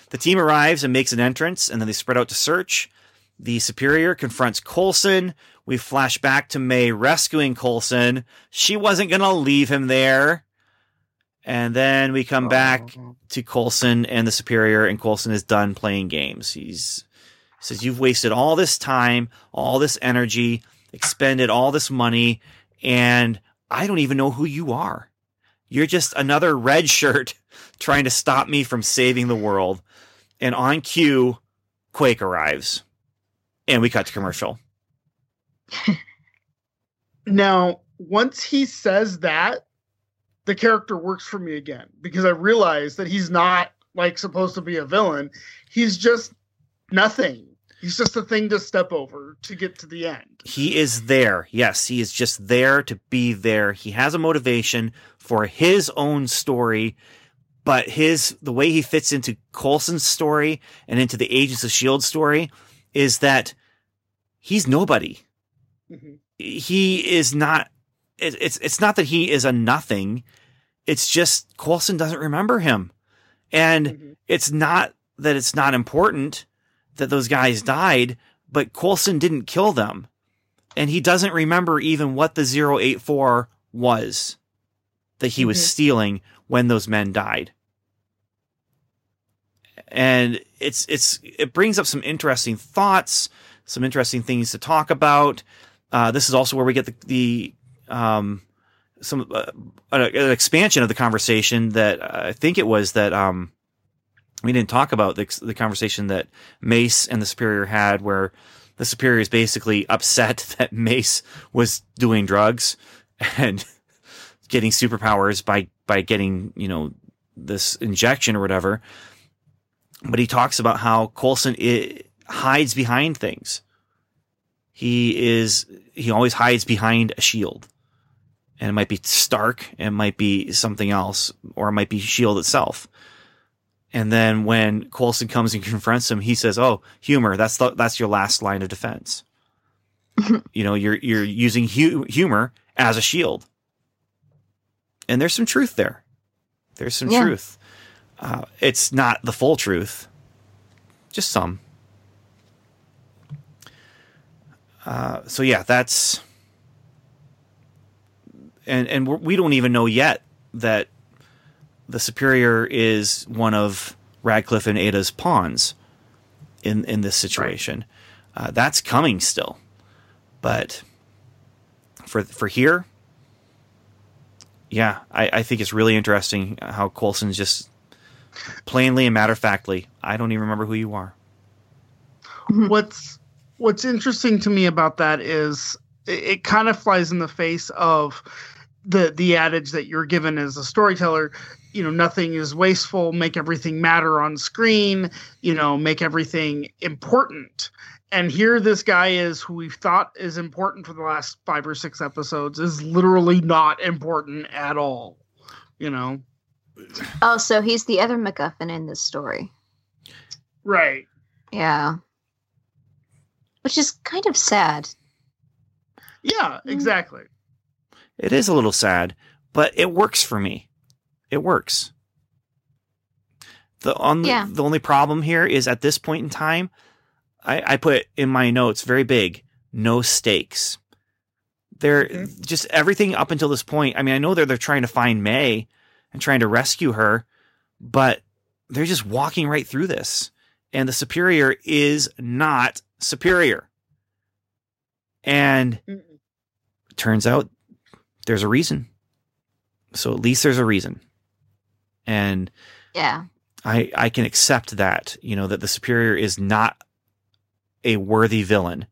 The team arrives and makes an entrance, and then they spread out to search. The superior confronts Coulson. We flash back to May rescuing Coulson. She wasn't going to leave him there. And then we come oh. back to Coulson and the superior, and Coulson is done playing games. He's he says, You've wasted all this time, all this energy, expended all this money, and I don't even know who you are. You're just another red shirt trying to stop me from saving the world. And on cue, Quake arrives. And we cut to commercial. Now, once he says that, the character works for me again because I realize that he's not like supposed to be a villain. He's just nothing. He's just a thing to step over to get to the end. He is there. Yes, he is just there to be there. He has a motivation for his own story, but his the way he fits into Coulson's story and into the Agents of Shield story is that he's nobody. Mhm. He is not. It, it's it's not that he is a nothing. It's just Coulson doesn't remember him, and Mhm. it's not that it's not important that those guys died, but Coulson didn't kill them. And he doesn't remember even what the 084 was that he was Mhm. stealing when those men died. And it's it's it brings up some interesting thoughts, some interesting things to talk about. Uh, this is also where we get the, the um, some uh, an, an expansion of the conversation that I think it was that um, we didn't talk about the, the conversation that Mace and the Superior had, where the Superior is basically upset that Mace was doing drugs and getting superpowers by by getting you know this injection or whatever. But he talks about how Coulson i- hides behind things. He is he always hides behind a shield. And it might be Stark, it might be something else, or it might be Shield itself. And then when Coulson comes and confronts him, he says, "Oh, humor. That's the, that's your last line of defense. you know, you're you're using hu- humor as a shield." And there's some truth there. There's some Yeah. truth. Uh, it's not the full truth, just some. Uh, so yeah, that's and and we're, we don't even know yet that the superior is one of Radcliffe and Ada's pawns in in this situation. Uh, that's coming still, but for for here, yeah, I, I think it's really interesting how Coulson's just plainly and matter of factly, I don't even remember who you are. what's what's interesting to me about that is it, it kind of flies in the face of the the adage that you're given as a storyteller you know nothing is wasteful make everything matter on screen you know make everything important and here this guy is who we've thought is important for the last five or six episodes is literally not important at all you know Oh, so he's the other MacGuffin in this story. right Yeah. Which is kind of sad. yeah mm. exactly It is a little sad, but it works for me. It works. The on Yeah. the only problem here is at this point in time, I, I put in my notes very big, no stakes. They're Okay. just everything up until this point. I mean, I know they're they're trying to find May and trying to rescue her, but they're just walking right through this. And the superior is not superior. And Mm-mm. turns out there's a reason. So at least there's a reason. And Yeah. I I can accept that, you know, that the superior is not a worthy villain,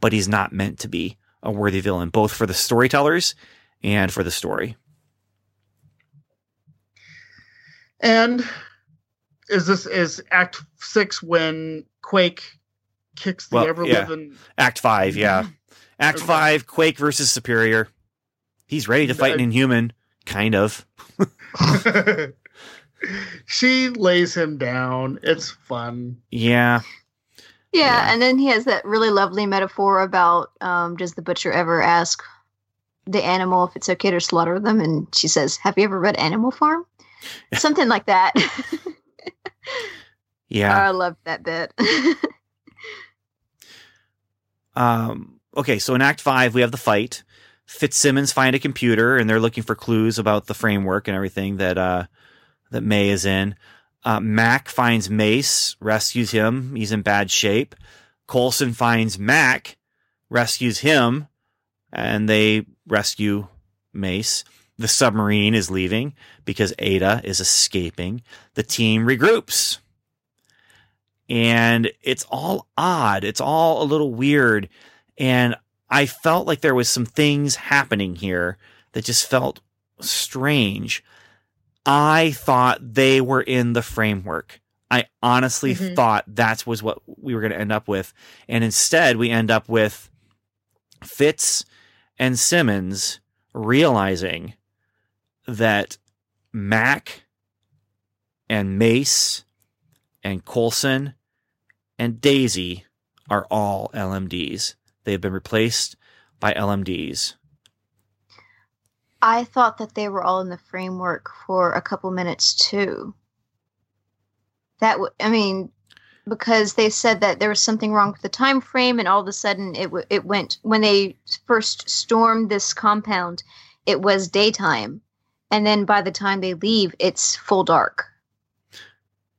but he's not meant to be a worthy villain, both for the storytellers and for the story. And is this is Act Six when Quake kicks the Well, ever yeah. living? Act five, yeah. Act Okay. five, Quake versus Superior. He's ready to fight an inhuman, kind of. she lays him down. It's fun. Yeah. Yeah, Yeah. and then he has that really lovely metaphor about um, does the butcher ever ask the animal if it's okay to slaughter them? And she says, Have you ever read Animal Farm? Something like that. Yeah. I love that bit. Um, okay, so in Act Five, we have the fight. Fitzsimmons find a computer, and they're looking for clues about the framework and everything that uh, that May is in. Uh, Mac finds Mace, rescues him. He's in bad shape. Coulson finds Mac, rescues him, and they rescue Mace. The submarine is leaving because Ada is escaping. The team regroups and it's all odd. It's all a little weird. And I felt like there was some things happening here that just felt strange. I thought they were in the framework. I honestly Mhm. thought that was what we were going to end up with. And instead, we end up with Fitz and Simmons realizing that Mac and Mace and Coulson and Daisy are all LMDs. They have been replaced by LMDs. I thought that they were all in the framework for a couple minutes too. That w- I mean, because they said that there was something wrong with the time frame, and all of a sudden it w- it went when they first stormed this compound, it was daytime, and then by the time they leave, it's full dark.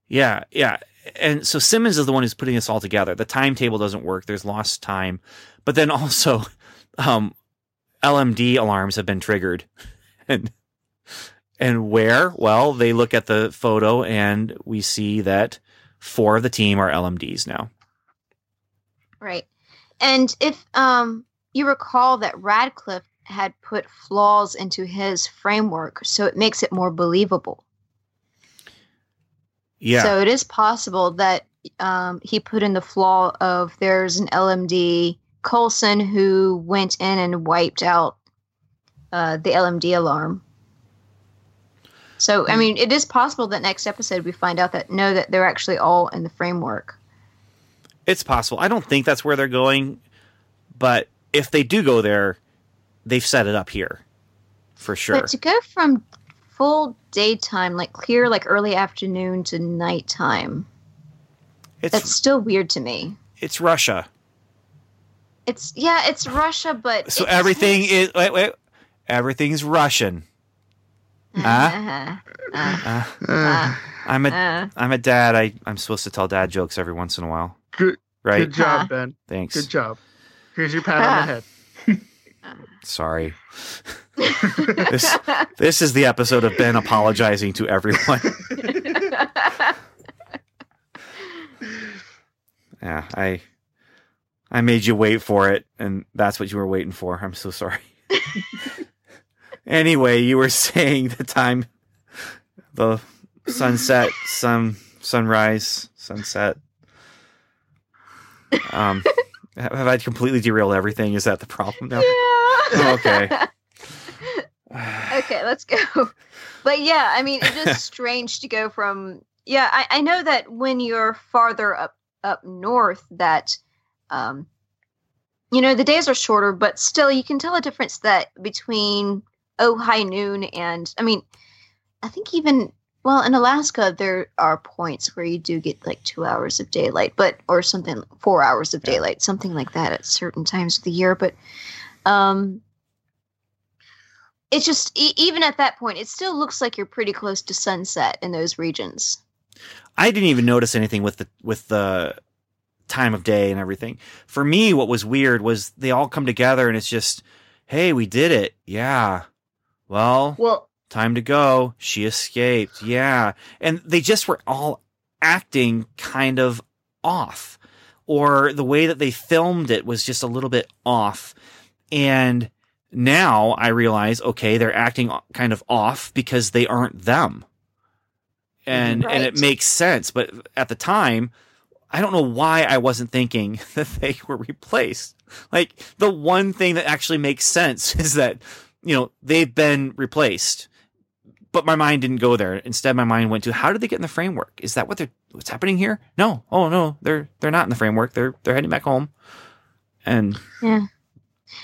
Yeah, yeah. And so Simmons is the one who's putting this all together. The timetable doesn't work. There's lost time. But then also, um, LMD alarms have been triggered. And and where? Well, they look at the photo and we see that four of the team are LMDs now. Right. And if um you recall that Radcliffe had put flaws into his framework, so it makes it more believable. Yeah. So it is possible that um, he put in the flaw of there's an LMD Coulson who went in and wiped out uh, the LMD alarm. So I mean, it is possible that next episode we find out that no, that they're actually all in the framework. It's possible. I don't think that's where they're going, but if they do go there, they've set it up here for sure. But to go from full daytime, like clear, like early afternoon to nighttime, It's that's still weird to me. it's Russia. It's yeah, it's Russia, but So it everything tastes- is wait wait. Everything's Russian. Huh? Uh, uh, Uh, uh, I'm a uh. am a dad. I I'm supposed to tell dad jokes every once in a while. Good, Right? good job, Huh. Ben. Thanks. Good job. Here's your pat on the head. Sorry. This this is the episode of Ben apologizing to everyone. yeah, I I made you wait for it, and that's what you were waiting for. I'm so sorry. anyway, you were saying the time, the sunset, sun, sunrise, sunset. Um, have I completely derailed everything? Is that the problem now? Yeah. Okay. okay, let's go. But yeah, I mean, it's just strange to go from. Yeah, I, I know that when you're farther up up north, that um, you know the days are shorter, but still you can tell a difference that between oh high noon and I mean, I think even well in Alaska there are points where you do get like two hours of daylight, but or something four hours of daylight, something like that at certain times of the year, but um it's just e- even at that point it still looks like you're pretty close to sunset in those regions I didn't even notice anything with the with the time of day and everything. For me, what was weird was they all come together and it's just, hey, we did it. Yeah. Well, Well, time to go. She escaped. Yeah. And they just were all acting kind of off. Or the way that they filmed it was just a little bit off. And now I realize, okay, they're acting kind of off because they aren't them. And and it makes sense, but at the time, I don't know why I wasn't thinking that they were replaced. Like the one thing that actually makes sense is that you know they've been replaced but my mind didn't go there. Instead my mind went to how did they get in the framework? Is that what they're what's happening here? No. Oh no. They're they're not in the framework. They're they're heading back home. And yeah.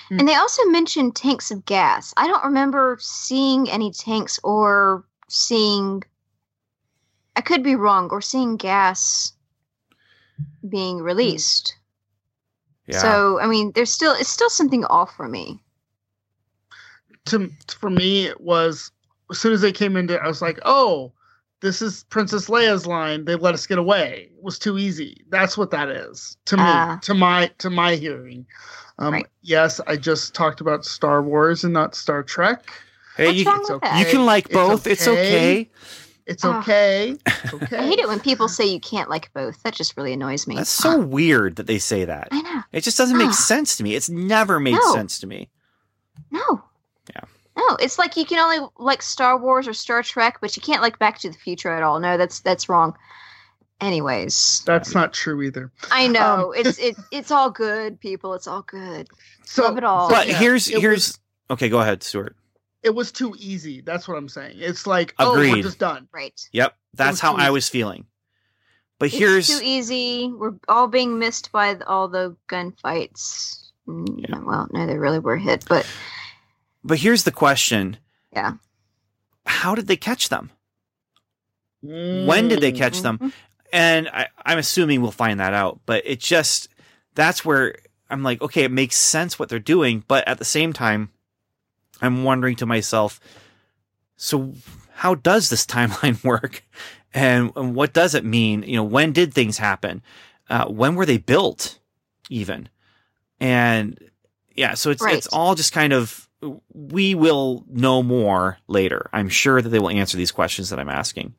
Hmm. and they also mentioned tanks of gas. I don't remember seeing any tanks or seeing i could be wrong or seeing gas being hmm. released. Yeah. So i mean there's still it's still something off for me. To for me it was as soon as they came into it, I was like, "Oh, this is Princess Leia's line. They let us get away. It was too easy." That's what that is to me, Ah. to my to my hearing. Um, Right. Yes, I just talked about Star Wars and not Star Trek. hey What's you, wrong it's with okay. you can like both it's okay. okay It's Ah. okay. It's okay. i hate it when people say you can't like both that just really annoys me that's so weird that they say that i know it just doesn't make Ah. sense to me it's never made No. sense to me No. Yeah. No, it's like you can only like Star Wars or Star Trek, but you can't like Back to the Future at all. No, that's that's wrong. Anyways, That's not true either. I know Um, it's it, it's all good, people. It's all good. So, Love it all. but yeah, here's here's was, okay go ahead stuart it was too easy. That's what I'm saying. It's like, oh, Agreed. we're just done. Right. yep that's how i was feeling but It's here's too easy. We're all being missed by all the gunfights. Mm, Yeah. Well, no, they really were hit, but But here's the question. Yeah. How did they catch them? When did they catch them? Mhm. And I, I'm assuming we'll find that out. But it just, that's where I'm like, okay, it makes sense what they're doing. But at the same time, I'm wondering to myself, so how does this timeline work? And, and what does it mean? You know, when did things happen? Uh, when were they built even? And yeah, so it's, Right. it's all just kind of, we will know more later. I'm sure that they will answer these questions that I'm asking.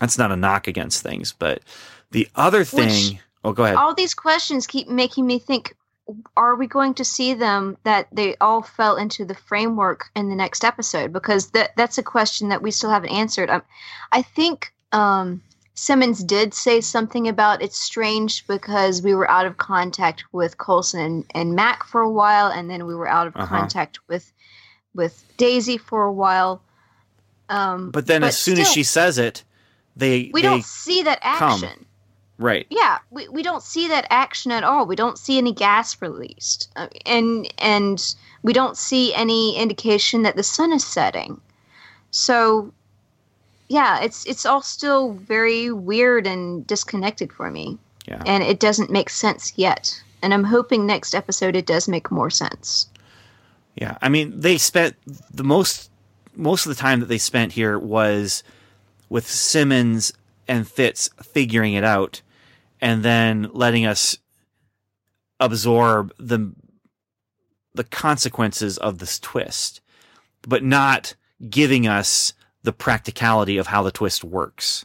That's not a knock against things, but the other thing, oh, go ahead. all these questions keep making me think are we going to see them that they all fell into the framework in the next episode because that that's a question that we still haven't answered um, i think um, simmons did say something about it's strange because we were out of contact with coulson and, and mac for a while and then we were out of Uh-huh. contact with with daisy for a while um, But then, as soon as she says it, they we they don't see that come. action right. yeah we, we don't see that action at all we don't see any gas released uh, and and we don't see any indication that the sun is setting so yeah it's it's all still very weird and disconnected for me Yeah. and it doesn't make sense yet and I'm hoping next episode it does make more sense. Yeah, I mean, they spent the most most of the time that they spent here was with Simmons and Fitz figuring it out, and then letting us absorb the the consequences of this twist, but not giving us the practicality of how the twist works.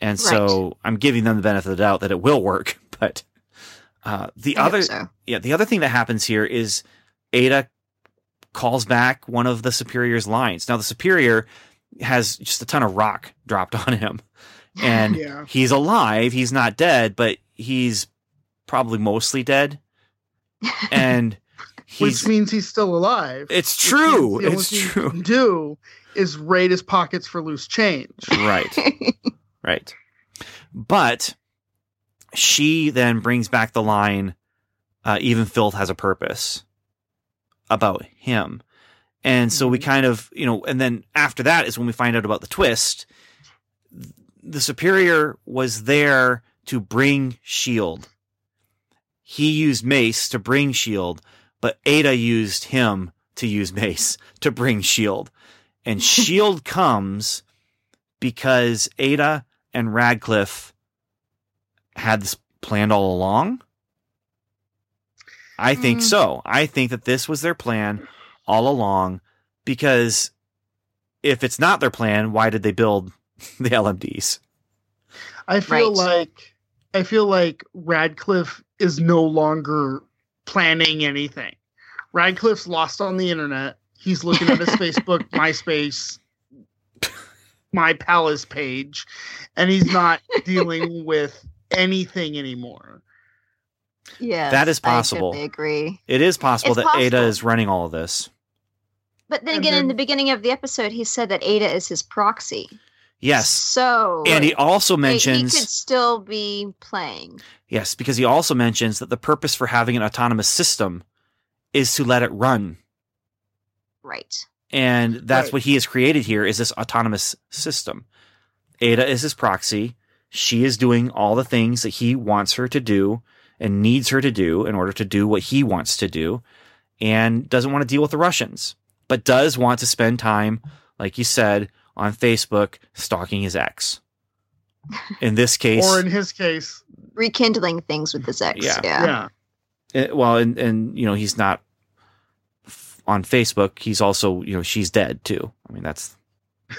And so I'm giving them the benefit of the doubt that it will work, but uh, the I other so. yeah, the other thing that happens here is Ada calls back one of the superior's lines. Now the superior has just a ton of rock dropped on him. And Yeah. he's alive, he's not dead, but he's probably mostly dead. And he's Which means he's still alive. It's true. means the only It's he true. can do is raid his pockets for loose change. right. Right. But she then brings back the line, uh, even filth has a purpose about him. And so we Mhm. kind of, you know, and then after that is when we find out about the twist. The superior was there to bring Shield. He used Mace to bring Shield, but Ada used him to use Mace to bring Shield. And Shield comes because Ada and Radcliffe had this planned all along? I think Mm. so. I think that this was their plan all along because if it's not their plan, why did they build the LMDs? I feel Right. like I feel like Radcliffe is no longer planning anything. Radcliffe's lost on the internet. He's looking at his Facebook, MySpace, My Palace page, and he's not dealing with anything anymore. yeah, That is possible. I agree. It is possible It's that Ada is running all of this. But then And again, in the beginning of the episode, he said that Ada is his proxy. Yes. So And he also he- mentions he could still be playing. yes, because he also mentions that the purpose for having an autonomous system is to let it run. Right. And that's Right. what he has created here is this autonomous system. Ada is his proxy. She is doing all the things that he wants her to do and needs her to do in order to do what he wants to do and doesn't want to deal with the Russians, but does want to spend time, like you said, on Facebook stalking his ex. In this case, Or in his case, Rekindling things with his ex. Yeah. Yeah. yeah. eh, well, and, and, you know, he's not f- on Facebook. He's also, you know, she's dead too. I mean, that's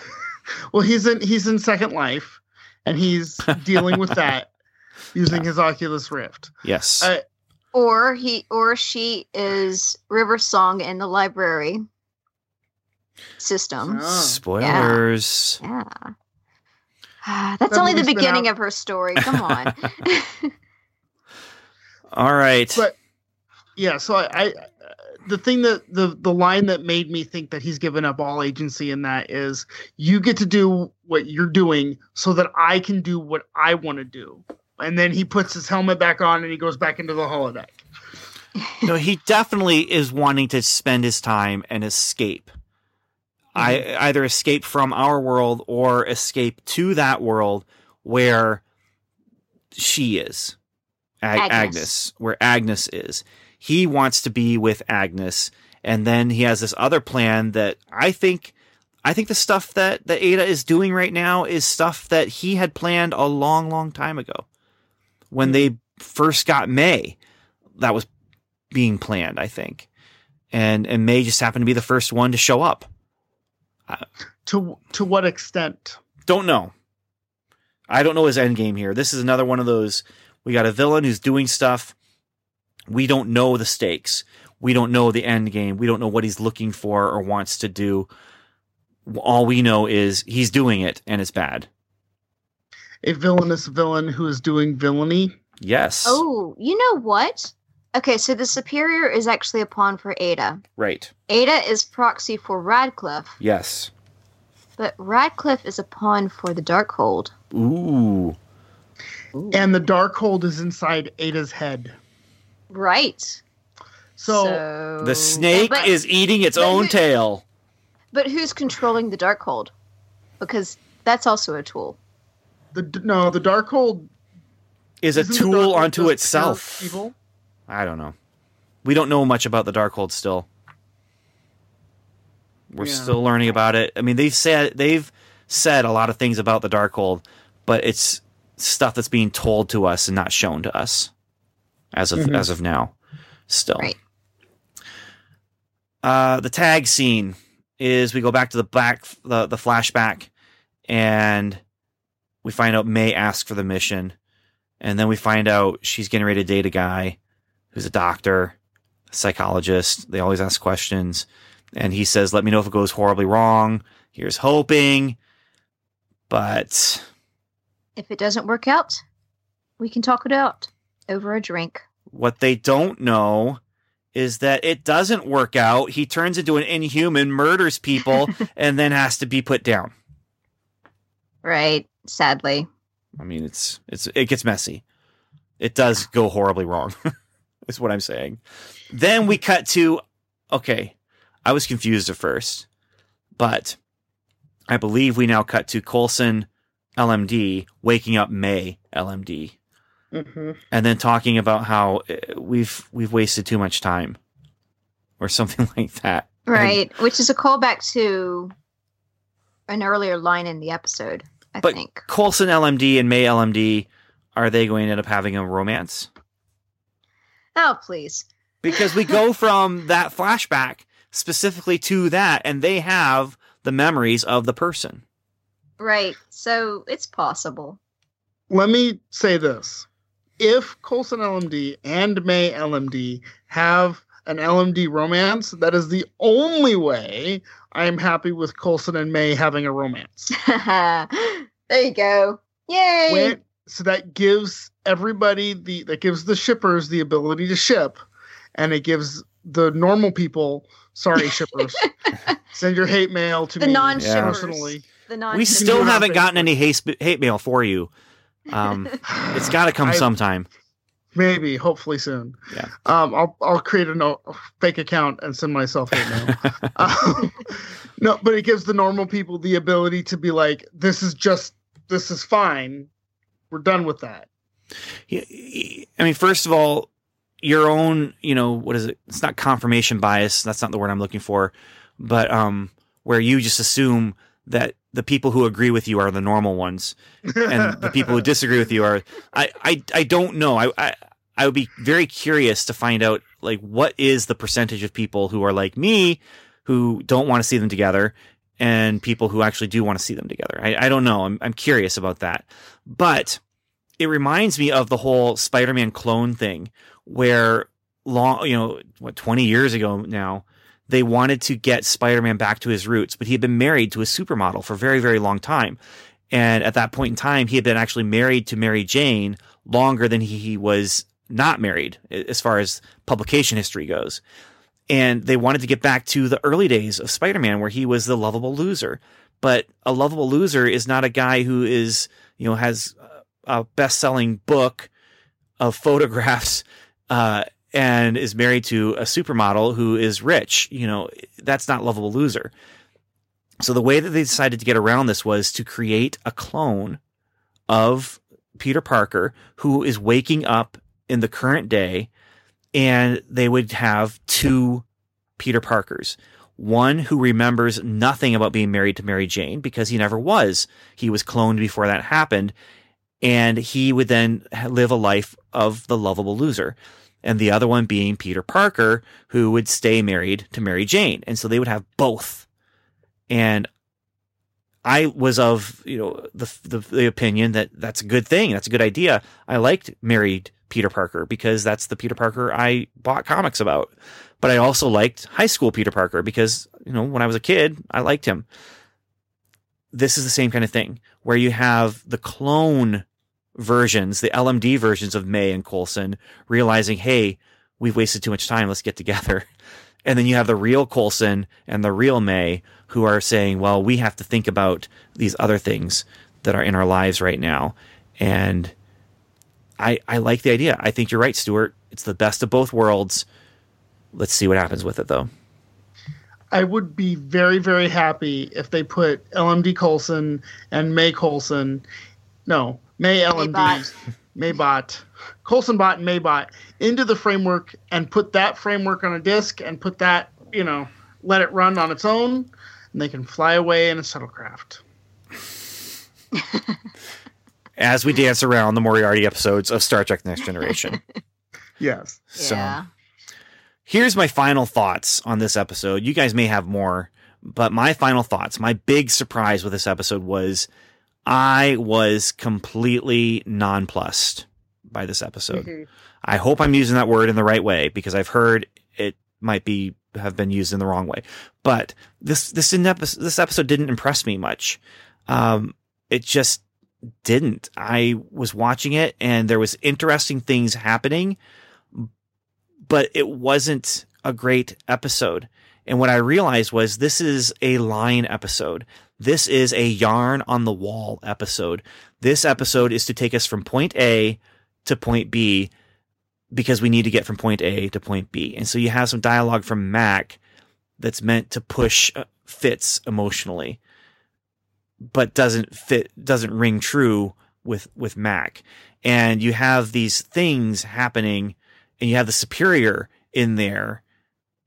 Well, he's in he's in Second Life, and he's dealing with that using his Oculus Rift. yes. I- Or he or she is River Song in the library system. Oh. Spoilers. Yeah. Ah, That's That only the beginning of her story. Come on. All right. But yeah, so I, I the thing that the the line that made me think that he's given up all agency in that is you get to do what you're doing so that I can do what I want to do. And then he puts his helmet back on and he goes back into the holodeck. no, he definitely is wanting to spend his time and escape. I mm-hmm. either escape from our world or escape to that world where she is. Ag- Agnes. Agnes, where Agnes is. He wants to be with Agnes, and then he has this other plan that I think, I think the stuff that that Ada is doing right now is stuff that he had planned a long, long time ago, when mm-hmm. they first got May. That was being planned, I think, and and May just happened to be the first one to show up. To to what extent? Don't know. I don't know his end game here. This is another one of those. We got a villain who's doing stuff. We don't know the stakes. We don't know the end game. We don't know what he's looking for or wants to do. All we know is he's doing it and it's bad. A villainous villain who is doing villainy. Yes. oh, you know what? Okay, so the superior is actually a pawn for Ada. Right. Ada is proxy for Radcliffe, Yes. but Radcliffe is a pawn for the Darkhold. Ooh. And the Darkhold is inside Ada's head. Right. So, The snake but- is eating its own who- tail. But who's controlling the Darkhold? Because that's also a tool. the no, the Darkhold Is a tool unto itself. Evil. I don't know. We don't know much about the Darkhold still. We're Yeah. still learning about it. I mean, they've said they've said a lot of things about the Darkhold, but it's stuff that's being told to us and not shown to us as of Mhm. as of now. Still, Right. uh, the tag scene is we go back to the back the, the flashback and we find out May asked for the mission and then we find out she's getting ready to date a guy who's a doctor, a psychologist. They always ask questions and he says, "Let me know if it goes horribly wrong. Here's hoping." But If it doesn't work out, we can talk it out over a drink. what they don't know is that it doesn't work out. He turns into an inhuman, murders people, and then has to be put down. Right. Sadly. I mean, it's it's it gets messy. It does go horribly wrong. is what I'm saying. Then we cut to okay. I was confused at first, but I believe we now cut to Coulson LMD waking up May LMD Mhm. and then talking about how uh, we've we've wasted too much time or something like that. And- Right. Which is a callback to an earlier line in the episode, I But- think. Coulson LMD and May LMD are they going to end up having a romance? Oh, please. because we go from that flashback specifically to that and they have the memories of the person Right. So it's possible. Let me say this. If Coulson LMD and May LMD have an LMD romance, that is the only way I am happy with Coulson and May having a romance. there you go. Yay. When, so that gives everybody the that gives the shippers the ability to ship, and it gives the normal people, sorry shippers, send your hate mail to the me non-shippers. personally. The non we still do it on haven't gotten any hate, hate mail for you um, it's got to come I- sometime Maybe, hopefully soon. Yeah. Um, I'll I'll create a, no, fake account and send myself hate mail. um, no, but it gives the normal people the ability to be like, this is just this is fine. We're done with that. Yeah, i mean first of all your own you know what is it it's not confirmation bias that's not the word i'm looking for but um where you just assume that the people who agree with you are the normal ones and the people who disagree with you are I I, I don't know. I, I I would be very curious to find out like what is the percentage of people who are like me who don't want to see them together and people who actually do want to see them together. I, I don't know. I'm I'm curious about that. But it reminds me of the whole Spider-Man clone thing where long you know what 20 years ago now they wanted to get Spider-Man back to his roots, but he had been married to a supermodel for a very, very long time. And at that point in time, he had been actually married to Mary Jane longer than he was not married, as far as publication history goes. And they wanted to get back to the early days of Spider-Man where he was the lovable loser. But a lovable loser is not a guy who is, you know, has a best-selling book of photographs, uh, and is married to a supermodel who is rich. You know, that's not lovable loser. So the way that they decided to get around this was to create a clone of Peter Parker who is waking up in the current day and they would have two Peter Parkers. One who remembers nothing about being married to Mary Jane because he never was. He was cloned before that happened. And he would then live a life of the lovable loser. And the other one being Peter Parker, who would stay married to Mary Jane. And so they would have both. And I was of, you know, the, the, the opinion that that's a good thing. That's a good idea. I liked married Peter Parker because that's the Peter Parker I bought comics about. But I also liked high school Peter Parker because, you know, when I was a kid, I liked him. This is the same kind of thing where you have the clone versions, the LMD versions of May and Coulson realizing, hey, we've wasted too much time. Let's get together. And then you have the real Coulson and the real May who are saying, well, we have to think about these other things that are in our lives right now. And I, I like the idea. I think you're right, Stuart. It's the best of both worlds. Let's see what happens with it, though. I would be very, very happy if they put LMD Coulson and May Coulson, no, May LMD, Bot. Maybot, Coulson Bot and Maybot into the framework and put that framework on a disk and put that, you know, let it run on its own, and they can fly away in a shuttlecraft. As we dance around the Moriarty episodes of Star Trek Next Generation. Yes. So yeah. here's my final thoughts on this episode. You guys may have more, but my final thoughts, my big surprise with this episode was I was completely nonplussed by this episode. Mhm. I hope I'm using that word in the right way because I've heard it might be have been used in the wrong way. But this this in epi- this episode didn't impress me much. Um, it just didn't. I was watching it and there was interesting things happening, but it wasn't a great episode. And what I realized was this is a line episode. This is a yarn on the wall episode. This episode is to take us from point A to point B because we need to get from point A to point B. And so you have some dialogue from Mack that's meant to push uh, Fitz emotionally, but doesn't fit, doesn't ring true with, with Mack. And you have these things happening and you have the superior in there.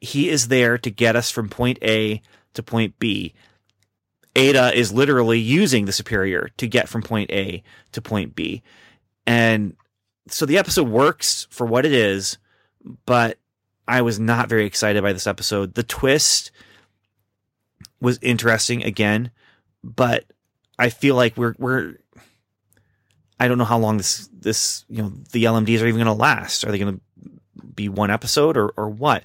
He is there to get us from point A to point B. Ada is literally using the superior to get from point A to point B. And so the episode works for what it is, but I was not very excited by this episode. The twist was interesting again, but I feel like we're we're I don't know how long this this you know the LMDs are even going to last. Are they going to be one episode or or what?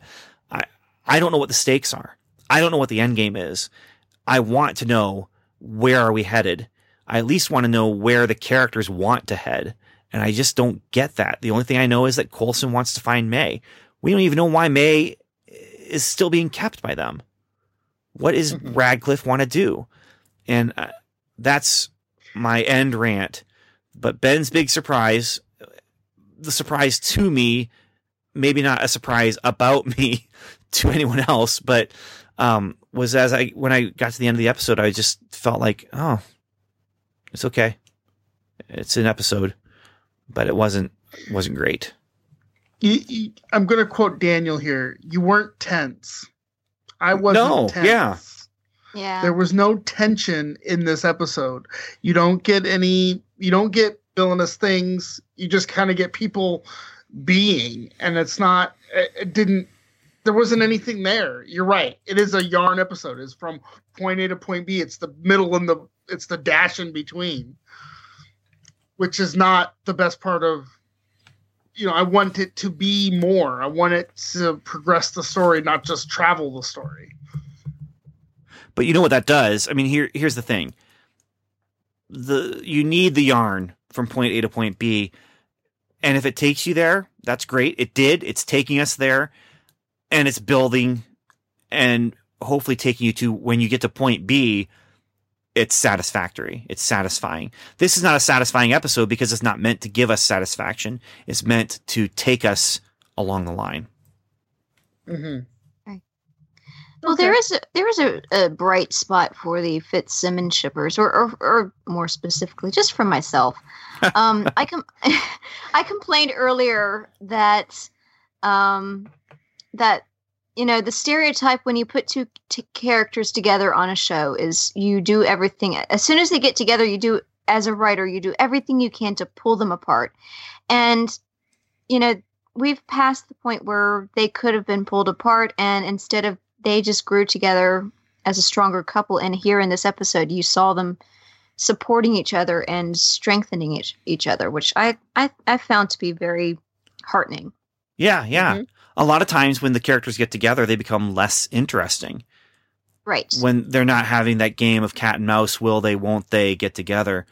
I I don't know what the stakes are. I don't know what the end game is. I want to know where are we headed. I at least want to know where the characters want to head. And I just don't get that. The only thing I know is that Coulson wants to find May. We don't even know why May is still being kept by them. What does. Radcliffe want to do? And uh, that's my end rant. But Ben's big surprise, the surprise to me, maybe not a surprise about me to anyone else, but um, was as I when I got to the end of the episode, I just felt like, oh, it's okay. It's an episode, but it wasn't wasn't great. You, you, I'm going to quote Daniel here. You weren't tense. I wasn't No, tense. yeah. Yeah. There was no tension in this episode. You don't get any, you don't get villainous things. You just kind of get people being, and it's not, it, it didn't, there wasn't anything there. You're right. It is a yarn episode. It's from point A to point B. It's the middle and the, it's the dash in between, which is not the best part of, you know, I want it to be more. I want it to progress the story, not just travel the story. But you know what that does? I mean, here here's the thing. The you need the yarn from point A to point B. And if it takes you there, that's great. It did. It's taking us there and it's building and hopefully taking you to when you get to point B, it's satisfactory. It's satisfying. This is not a satisfying episode because it's not meant to give us satisfaction. It's meant to take us along the line. Mm-hmm. Well, there is a, there is a, a bright spot for the Fitzsimmons shippers, or, or or more specifically, just for myself. Um, I com- I complained earlier that um, that you know the stereotype when you put two t- characters together on a show is you do everything as soon as they get together. You do as a writer, you do everything you can to pull them apart, and you know we've passed the point where they could have been pulled apart, and instead of they just grew together as a stronger couple. And here in this episode, you saw them supporting each other and strengthening each, each other, which I, I, I found to be very heartening. Yeah, yeah. Mhm. A lot of times when the characters get together, they become less interesting. Right. when they're not having that game of cat and mouse, will they, won't they get together?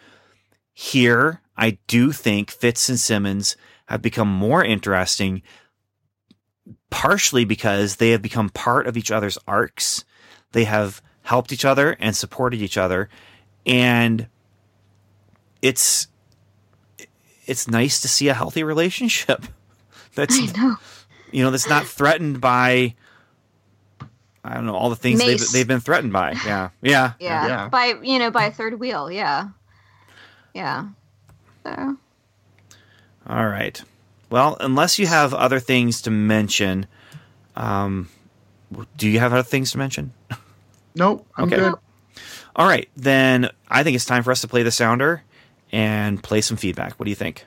Here, I do think Fitz and Simmons have become more interesting, partially because they have become part of each other's arcs. They have helped each other and supported each other. And it's, it's nice to see a healthy relationship. That's, I know. You know, that's not threatened by, I don't know, all the things they've, they've been threatened by. Yeah. Yeah. Yeah. Yeah. By, you know, by a third wheel. Yeah. Yeah. So, All right. Well, unless you have other things to mention, um, do you have other things to mention? Nope, I'm Okay. good. All right, then I think it's time for us to play the sounder and play some feedback. What do you think?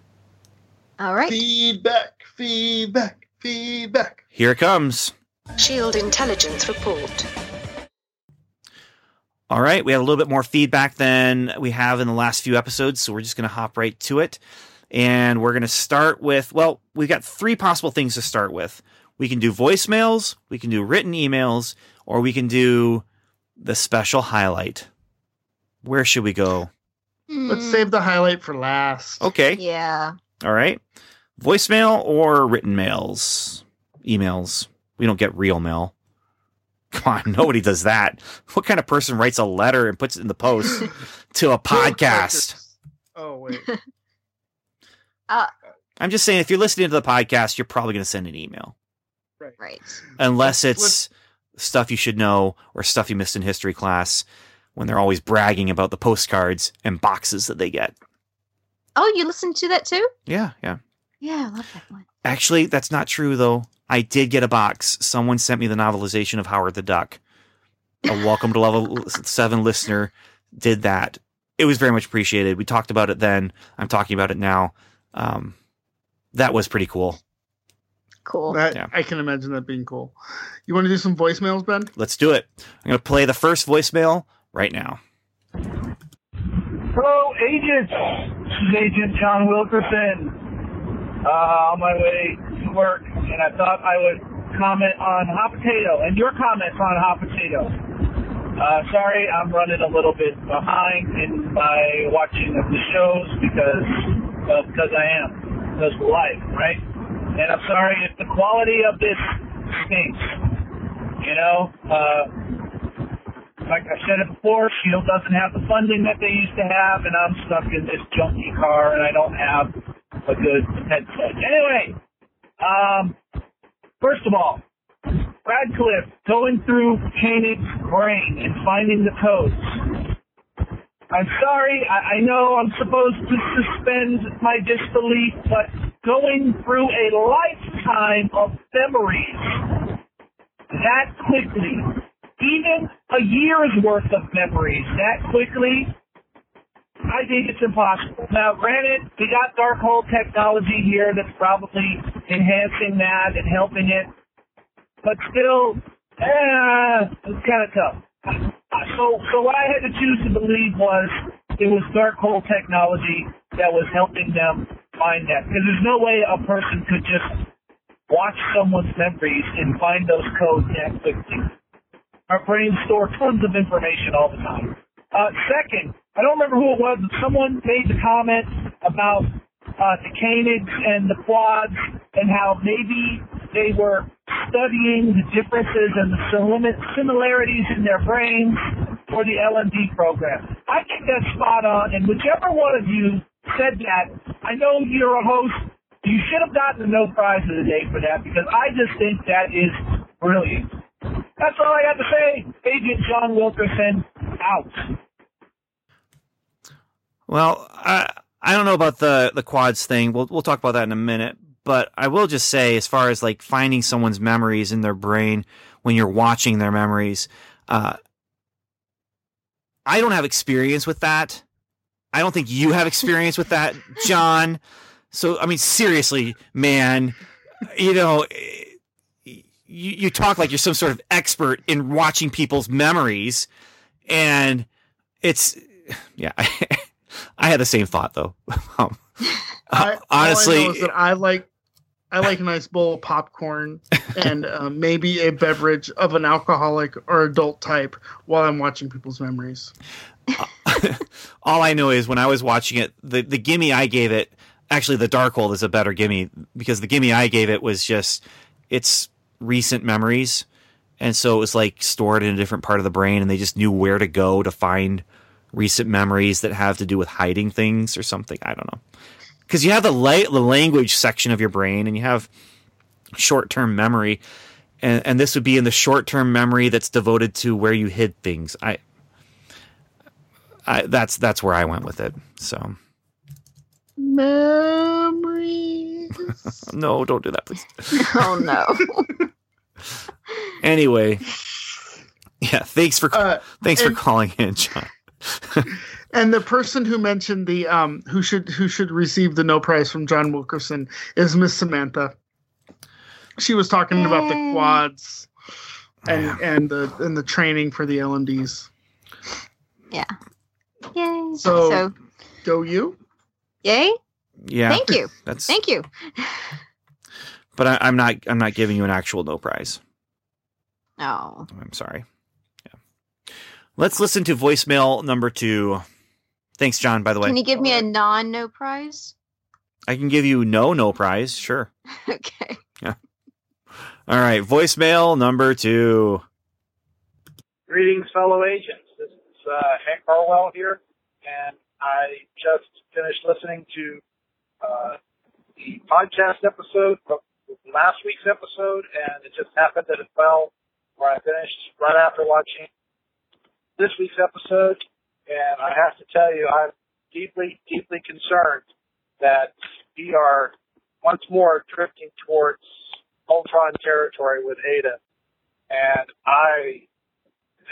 All right. Feedback, feedback, feedback. Here it comes. Shield intelligence report. All right, we have a little bit more feedback than we have in the last few episodes, so we're just going to hop right to it. And we're going to start with well, we've got three possible things to start with. We can do voicemails, we can do written emails, or we can do the special highlight. Where should we go? Let's save the highlight for last. Okay. Yeah. All right. Voicemail or written mails? Emails. We don't get real mail. Come on, nobody does that. What kind of person writes a letter and puts it in the post to a podcast? Oh wait. Uh, I'm just saying, if you're listening to the podcast, you're probably going to send an email, Right. unless Let's- it's stuff you should know or stuff you missed in history class when they're always bragging about the postcards and boxes that they get. Oh, you listen to that too? Yeah, yeah. Yeah, I love that one. Actually, that's not true though. I did get a box. Someone sent me the novelization of Howard the Duck. A welcome to level seven listener did that. It was very much appreciated. We talked about it then. I'm talking about it now. Um, that was pretty cool. Cool. That, Yeah. I can imagine that being cool. You want to do some voicemails, Ben? Let's do it. I'm going to play the first voicemail right now. Hello, agents. This is Agent John Wilkerson. Uh, on my way to work, and I thought I would comment on hot potato and your comments on hot potato. Uh, sorry, I'm running a little bit behind in my watching of the shows because, well, because I am. Because of life, right? And I'm sorry if the quality of this stinks. You know, uh, like I said it before, Shield doesn't have the funding that they used to have, and I'm stuck in this junky car, and I don't have a good headset. Anyway, um, first of all, Radcliffe going through Koenig's brain and finding the codes. I'm sorry, I, I know I'm supposed to suspend my disbelief, but going through a lifetime of memories that quickly, even a year's worth of memories that quickly, I think it's impossible. Now, granted, we got Darkhold technology here that's probably enhancing that and helping it, but still, eh, it's kind of tough. So, so what I had to choose to believe was it was Darkhold technology that was helping them find that. Because there's no way a person could just watch someone's memories and find those codes that quickly. Our brains store tons of information all the time. Uh, second, I don't remember who it was, but someone made the comment about uh, the Koenigs and the quads and how maybe they were studying the differences and the sim- similarities in their brains for the LMD program. I think that's spot on, and whichever one of you said that, I know you're a host. You should have gotten the no prize of the day for that because I just think that is brilliant. That's all I got to say. Agent John Wilkerson, out. Well, I I don't know about the the quads thing. We'll we'll talk about that in a minute. But I will just say, as far as like finding someone's memories in their brain when you're watching their memories, uh, I don't have experience with that. I don't think you have experience with that, John. So I mean, seriously, man, you know. You, you talk like you're some sort of expert in watching people's memories, and it's yeah. I had the same thought though. Um, I, honestly, all I know is that I like I like a nice bowl of popcorn and uh, maybe a beverage of an alcoholic or adult type while I'm watching people's memories. all I know is when I was watching it, the the gimme I gave it, actually the Darkhold is a better gimme because the gimme I gave it was just it's recent memories, and so it was like stored in a different part of the brain, and they just knew where to go to find recent memories that have to do with hiding things or something. I don't know. Because you have the, la- the language section of your brain and you have short term memory. And, and this would be in the short term memory that's devoted to where you hid things. I, I that's that's where I went with it. So memories. No, don't do that, please. Oh no. Anyway, yeah. Thanks for Uh, thanks for calling in, John. And the person who mentioned the um who should who should receive the no prize from John Wilkerson is Miss Samantha. She was talking about the quads and Yeah. and the and the training for the LMDs. Yeah. Yay. So- so Go you? yay. Yeah, Thank you. that's. Thank you. But I, I'm not. I'm not giving you an actual no prize. Oh. I'm sorry. Yeah. Let's listen to voicemail number two. Thanks, John. By the way, Can you give me a non no prize? I can give you no no prize. Sure. Okay. Yeah. All right. Voicemail number two. Greetings, fellow agents. This is uh, Hank Harwell here, and I just finished listening to uh, the podcast episode from last week's episode, and it just happened that it fell where I finished right after watching this week's episode. And I have to tell you, I'm deeply, deeply concerned that we are once more drifting towards Ultron territory with Ada. And I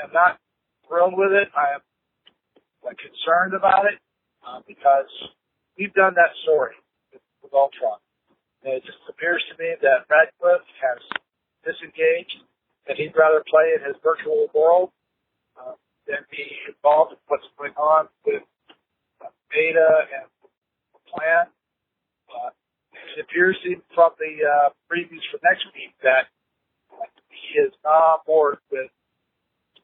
am not thrilled with it. I am like, concerned about it uh, because we've done that story with, with Ultron. And it just appears to me that Radcliffe has disengaged, that he'd rather play in his virtual world uh, be involved in what's going on with Beta and the plan. Uh, it appears from the uh, previews for next week that he is not board with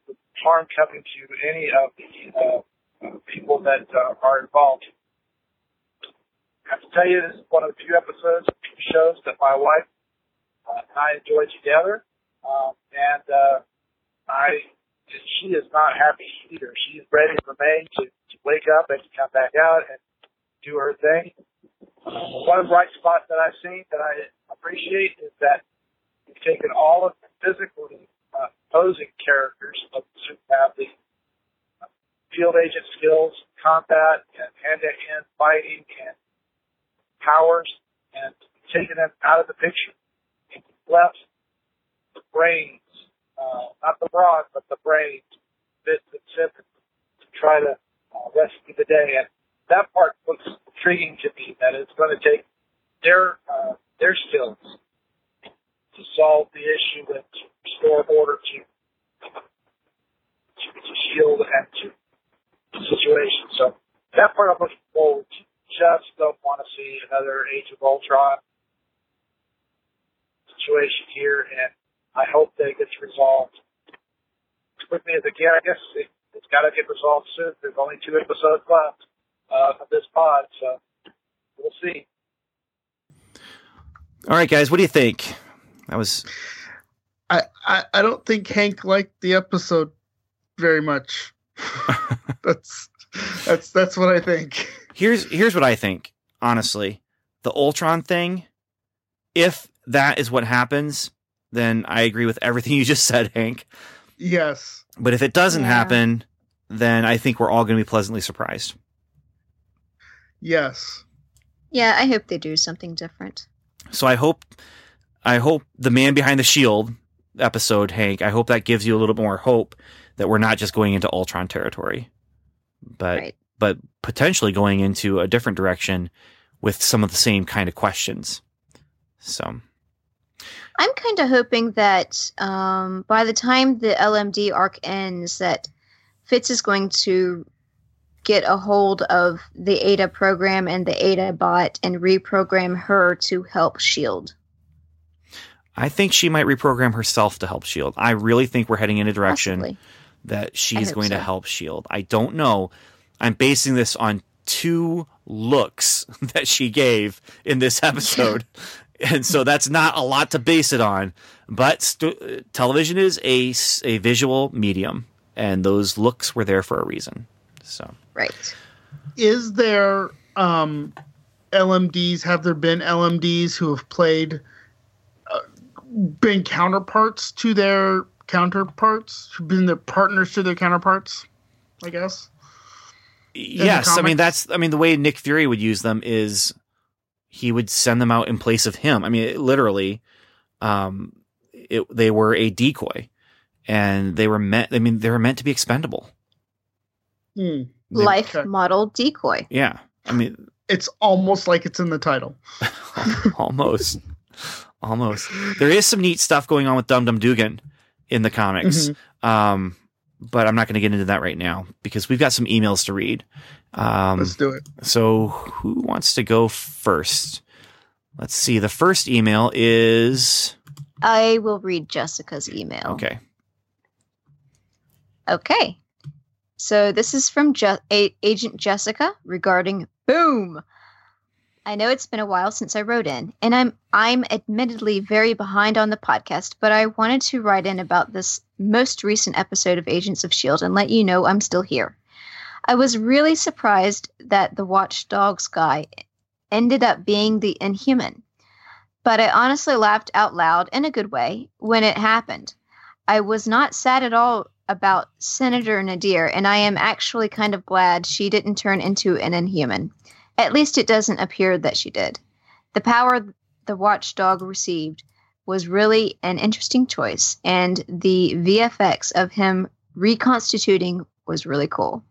with harm coming to any of the uh, uh, people that uh, are involved. I have to tell you, this is one of the few episodes of shows that my wife uh, and I enjoy together, um, and uh, I she is not happy either. She's ready for May to, to wake up and to come back out and do her thing. Uh, one bright spot that I've seen that I appreciate is that you've taken all of the physically uh, characters of who have the uh, field agent skills, combat, and hand-to-hand fighting, and powers, and taken them out of the picture. And left the brains, uh, not the brawn, but the brains, Fitz and Simmons, to try to uh, rescue the day. And that part looks intriguing to me. That it's going to take their uh, their skills to solve the issue and to restore order to to, to shield and to the situation. So that part I'm looking forward to. Just don't want to see another Age of Ultron situation here, and I hope that it gets resolved quickly as it can. I guess it, it's got to get resolved soon. There's only two episodes left uh, of this pod, so we'll see. All right, guys. What do you think? That was I, I, I don't think Hank liked the episode very much. that's that's that's what I think. here's here's what I think. Honestly, the Ultron thing. If that is what happens, then I agree with everything you just said, Hank. Yes. But if it doesn't Yeah. happen, then I think we're all going to be pleasantly surprised. Yes. Yeah, I hope they do something different. So I hope, I hope the man behind the shield episode, Hank. I hope that gives you a little more hope that we're not just going into Ultron territory, but Right. but potentially going into a different direction with some of the same kind of questions. So I'm kind of hoping that um, by the time the LMD arc ends, that Fitz is going to get a hold of the ADA program and the ADA bot and reprogram her to help Shield. I think she might reprogram herself to help Shield. I really think we're heading in a direction Possibly. that she's going to help Shield. I don't know. I'm basing this on two looks that she gave in this episode. And so that's not a lot to base it on. But st- television is a a visual medium, and those looks were there for a reason. So Right. Is there um LMDs have there been LMDs who have played uh, been counterparts to their counterparts, been the partners to their counterparts, I guess. yes, I mean that's I mean the way Nick Fury would use them is he would send them out in place of him. I mean it, literally um it, they were a decoy and they were meant I mean they were meant to be expendable. They- Life okay. model decoy. Yeah. I mean It's almost like it's in the title. almost almost there is some neat stuff going on with Dum Dum Dugan in the comics. Mhm. Um but I'm not going to get into that right now because we've got some emails to read. Um Let's do it. So, who wants to go first? Let's see. The first email is I will read Jessica's email. okay. Okay. So this is from Je- A- Agent Jessica regarding Boom. I know it's been a while since I wrote in, and I'm I'm admittedly very behind on the podcast, but I wanted to write in about this most recent episode of Agents of Shield and let you know I'm still here. I was really surprised that the Watchdogs guy ended up being the Inhuman, but I honestly laughed out loud in a good way when it happened. I was not sad at all about Senator Nadeer, and I am actually kind of glad she didn't turn into an inhuman. At least it doesn't appear that she did. The power the watchdog received was really an interesting choice, and the VFX of him reconstituting was really cool.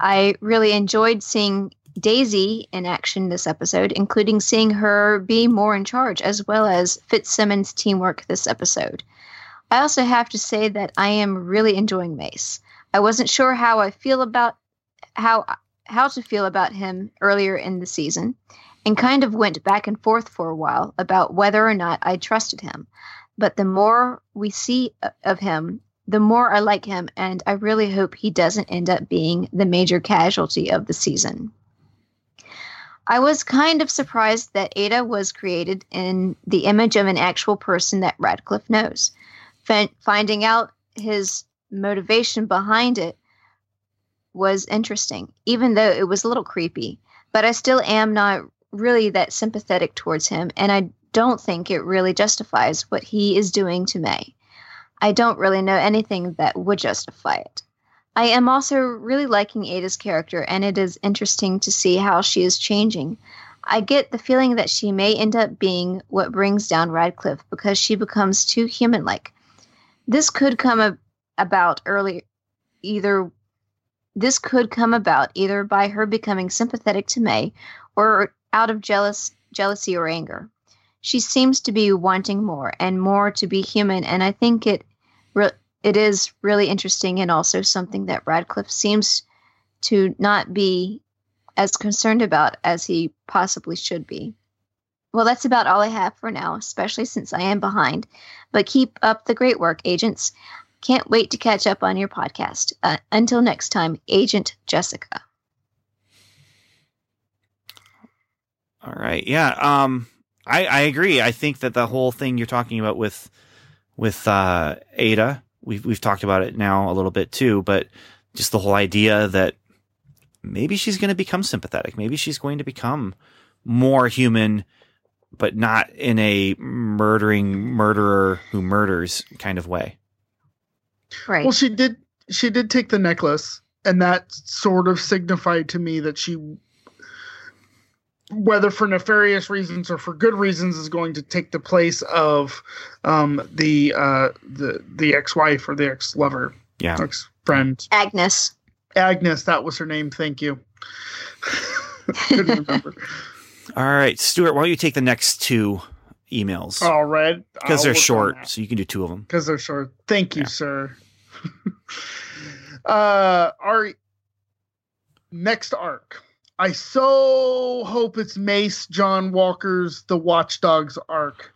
I really enjoyed seeing Daisy in action this episode, including seeing her be more in charge, as well as Fitzsimmons' teamwork this episode. I also have to say that I am really enjoying Mace. I wasn't sure how I feel about how how to feel about him earlier in the season and kind of went back and forth for a while about whether or not I trusted him. But the more we see of him, the more I like him and I really hope he doesn't end up being the major casualty of the season. I was kind of surprised that Ada was created in the image of an actual person that Radcliffe knows fin- finding out his motivation behind it was interesting, even though it was a little creepy. But I still am not really that sympathetic towards him, and I don't think it really justifies what he is doing to May. I don't really know anything that would justify it. I am also really liking Ada's character, and it is interesting to see how she is changing. I get the feeling that she may end up being what brings down Radcliffe because she becomes too human like. This could come ab- about early either this could come about either by her becoming sympathetic to May or out of jealous jealousy or anger. She seems to be wanting more and more to be human and I think it re- it is really interesting and also something that Radcliffe seems to not be as concerned about as he possibly should be. Well, that's about all I have for now, especially since I am behind. But keep up the great work, agents. Can't wait to catch up on your podcast. Uh, until next time, Agent Jessica. All right. Yeah. Um, I, I agree. I think that the whole thing you're talking about with, with, uh, Ada, we've, we've talked about it now a little bit too, but just the whole idea that maybe she's going to become sympathetic. Maybe she's going to become more human, but not in a murdering murderer who murders kind of way. Right. Well, she did. She did take the necklace, and that sort of signified to me that she, whether for nefarious reasons or for good reasons, is going to take the place of um, the uh, the the ex-wife or the ex-lover, Yeah. ex-friend. Agnes. Agnes, that was her name. Thank you. Couldn't remember. All right, Stuart, why don't you take the next two emails? All right, Because they're short, so you can do two of them. because they're short. Thank you, Yeah. sir. uh, our next arc. I so hope it's Mace John Walker's The Watchdogs arc.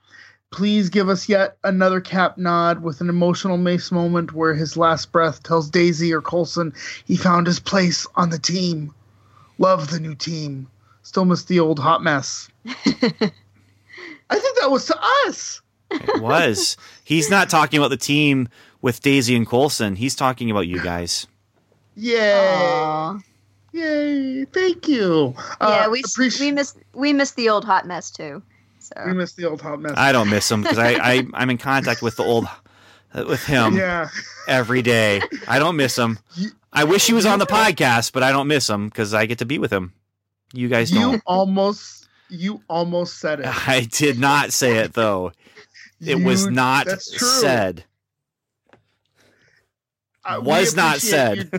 Please give us yet another cap nod with an emotional Mace moment where his last breath tells Daisy or Coulson he found his place on the team. Love the new team. Still miss the old hot mess. I think that was to us. It was. He's not talking about the team with Daisy and Coulson. He's talking about you guys. Yay. Aw. Yay! Thank you. yeah, Uh, we appreci- we miss we miss the old hot mess too. So we missed the old hot mess. I don't miss him because I, I I'm in contact with the old with him yeah, every day. I don't miss him. You- I wish he was on the podcast, but I don't miss him because I get to be with him. You guys You don't. almost you almost said it. I did not say it though. It was not that's true. said. Uh, was not said.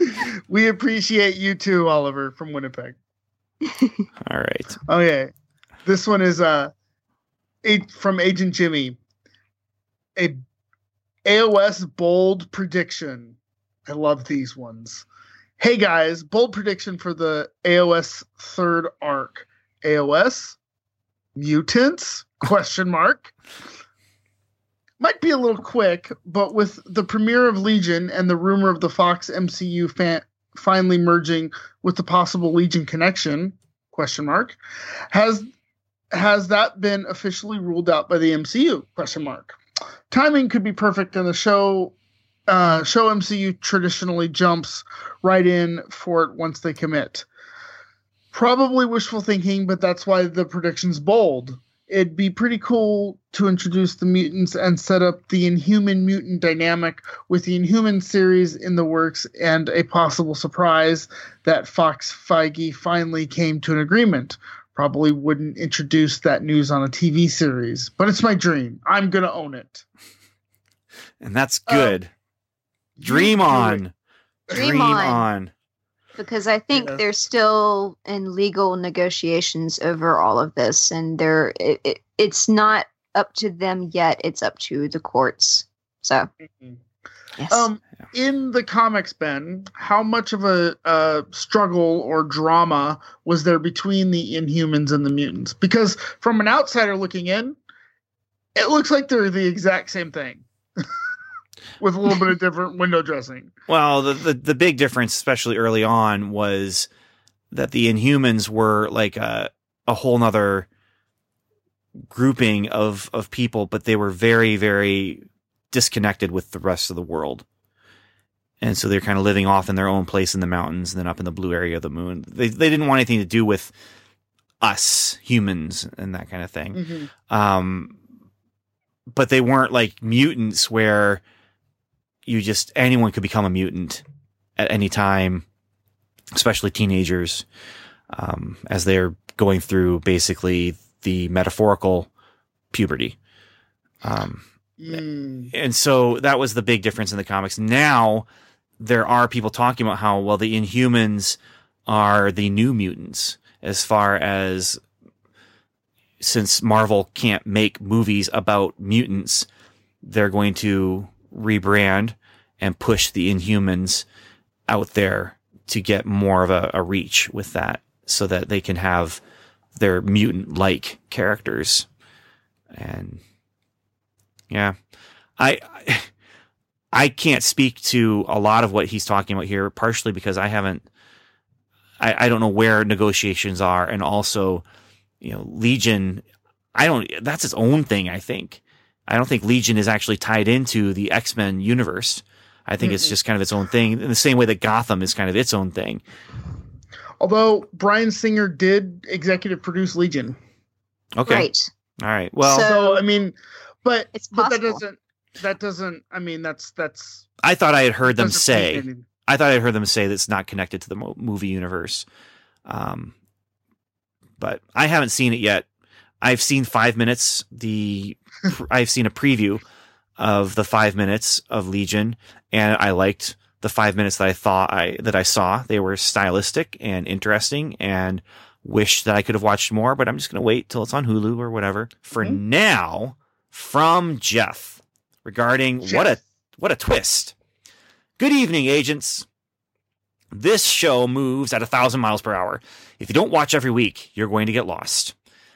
you- we appreciate you too, Oliver from Winnipeg. All right. Okay, this one is uh, a- from Agent Jimmy. A AOS bold prediction. I love these ones. Hey guys, bold prediction for the AOS third arc. AOS mutants? Question mark. Might be a little quick, but with the premiere of Legion and the rumor of the Fox MCU fan finally merging with the possible Legion connection? Question mark. Has has that been officially ruled out by the MCU? Question mark. Timing could be perfect, and the show uh, show MCU traditionally jumps right in for it once they commit. Probably wishful thinking, but that's why the prediction's bold. It'd be pretty cool to introduce the mutants and set up the Inhuman mutant dynamic with the Inhuman series in the works and a possible surprise that Fox Feige finally came to an agreement. Probably wouldn't introduce that news on a TV series, but it's my dream. I'm gonna own it. And that's good. Uh, dream on. it. Dream on. on. Because I think Yeah. they're still in legal negotiations over all of this, and they're it, it, it's not up to them yet. It's up to the courts. So yes, Um, in the comics, Ben, how much of a, a struggle or drama was there between the Inhumans and the mutants? Because from an outsider looking in, it looks like they're the exact same thing, with a little bit of different window dressing. Well, the, the the big difference, especially early on, was that the Inhumans were like a a whole nother grouping of of people, but they were very very disconnected with the rest of the world. And so they're kind of living off in their own place in the mountains and then up in the blue area of the moon. They they didn't want anything to do with us humans and that kind of thing. Um, but they weren't like mutants where you just anyone could become a mutant at any time, especially teenagers, um, as they're going through basically the metaphorical puberty. Um, Mm. and so that was the big difference in the comics. Now there are people talking about how well the Inhumans are the new mutants as far as since Marvel can't make movies about mutants, they're going to rebrand and push the Inhumans out there to get more of a, a reach with that so that they can have their mutant like characters. And yeah, I, I can't speak to a lot of what he's talking about here, partially because I haven't, I, I don't know where negotiations are, and also, you know, Legion. I don't. That's its own thing. I think. I don't think Legion is actually tied into the X Men universe. I think it's Mm-mm. just kind of its own thing, in the same way that Gotham is kind of its own thing. Although Bryan Singer did executive produce Legion, Okay, right. all right. Well, So- so I mean, but It's but that doesn't that doesn't. I mean, that's that's I thought I had heard them say. I thought I had heard them say that's not connected to the movie universe. Um, but I haven't seen it yet. I've seen five minutes. The I've seen a preview of the five minutes of Legion, and I liked the five minutes that I thought I that I saw. They were stylistic and interesting, and wish that I could have watched more. But I'm just going to wait till it's on Hulu or whatever. For Mhm. now, from Jeff regarding what a what a twist. Good evening, agents. This show moves at a thousand miles per hour. If you don't watch every week, you're going to get lost.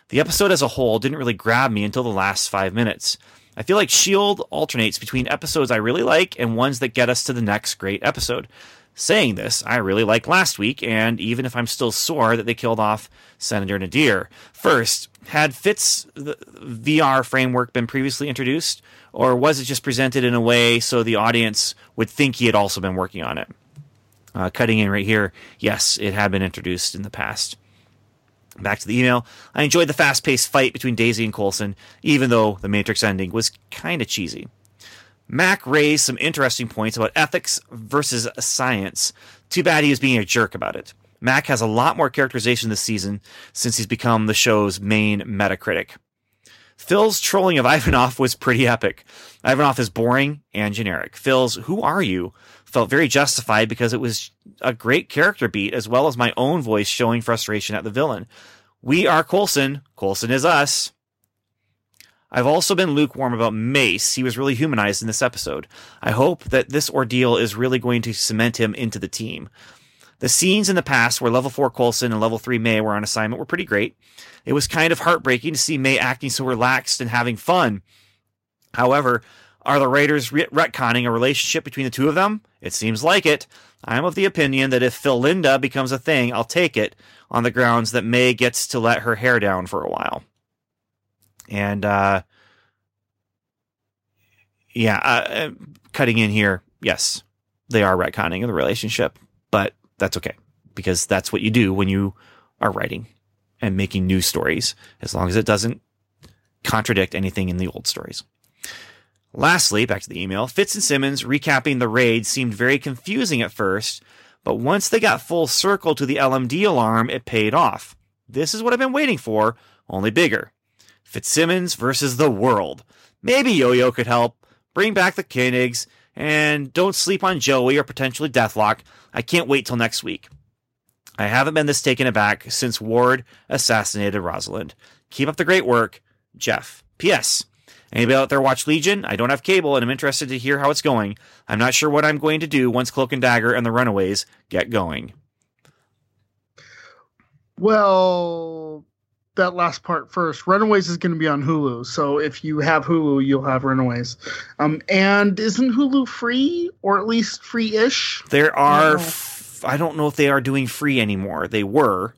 The episode as a whole didn't really grab me until the last five minutes. I feel like S.H.I.E.L.D. alternates between episodes I really like and ones that get us to the next great episode. Saying this, I really liked last week, and even if I'm still sore that they killed off Senator Nadeer. First, had Fitz VR framework been previously introduced, or was it just presented in a way so the audience would think he had also been working on it? Uh, cutting in right here, yes, it had been introduced in the past. Back to the email. I enjoyed the fast paced fight between Daisy and Coulson, even though the Matrix ending was kind of cheesy. Mack raised some interesting points about ethics versus science. Too bad he was being a jerk about it. Mack has a lot more characterization this season since he's become the show's main Metacritic. Phil's trolling of Ivanov was pretty epic. Ivanov is boring and generic. Phil's Who Are You felt very justified because it was a great character beat as well as my own voice showing frustration at the villain. We are Coulson. Coulson is us. I've also been lukewarm about Mace. He was really humanized in this episode. I hope that this ordeal is really going to cement him into the team. The scenes in the past where level 4 Coulson and level 3 May were on assignment were pretty great. It was kind of heartbreaking to see May acting so relaxed and having fun. However, are the writers retconning a relationship between the two of them? It seems like it. I'm of the opinion that if Philinda becomes a thing, I'll take it on the grounds that May gets to let her hair down for a while. And, uh, yeah, uh, cutting in here, yes, they are retconning the relationship, but that's okay because that's what you do when you are writing and making new stories, as long as it doesn't contradict anything in the old stories. Lastly, back to the email, Fitz and Simmons recapping the raid seemed very confusing at first, but once they got full circle to the LMD alarm, it paid off. This is what I've been waiting for, only bigger. Fitzsimmons versus the world. Maybe Yo-Yo could help. Bring back the Koenigs, and don't sleep on Joey or potentially Deathlok. I can't wait till next week. I haven't been this taken aback since Ward assassinated Rosalind. Keep up the great work, Jeff. P.S. Anybody out there watch Legion? I don't have cable and I'm interested to hear how it's going. I'm not sure what I'm going to do once Cloak and Dagger and the Runaways get going. Well, that last part first. Runaways is going to be on Hulu, so if you have Hulu, you'll have Runaways. Um, and isn't Hulu free or at least free-ish? There are. F- I don't know if they are doing free anymore. They were.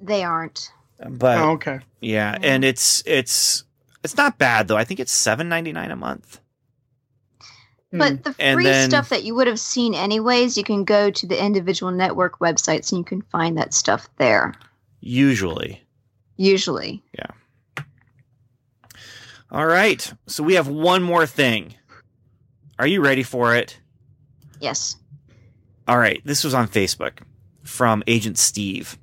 They aren't. But oh, okay. Yeah, and it's it's it's not bad though. I think it's seven ninety nine a month. But the free then- stuff that you would have seen anyways, you can go to the individual network websites and you can find that stuff there. Usually. Usually. Yeah. All right. So we have one more thing. Are you ready for it? Yes. All right. This was on Facebook from Agent Steve.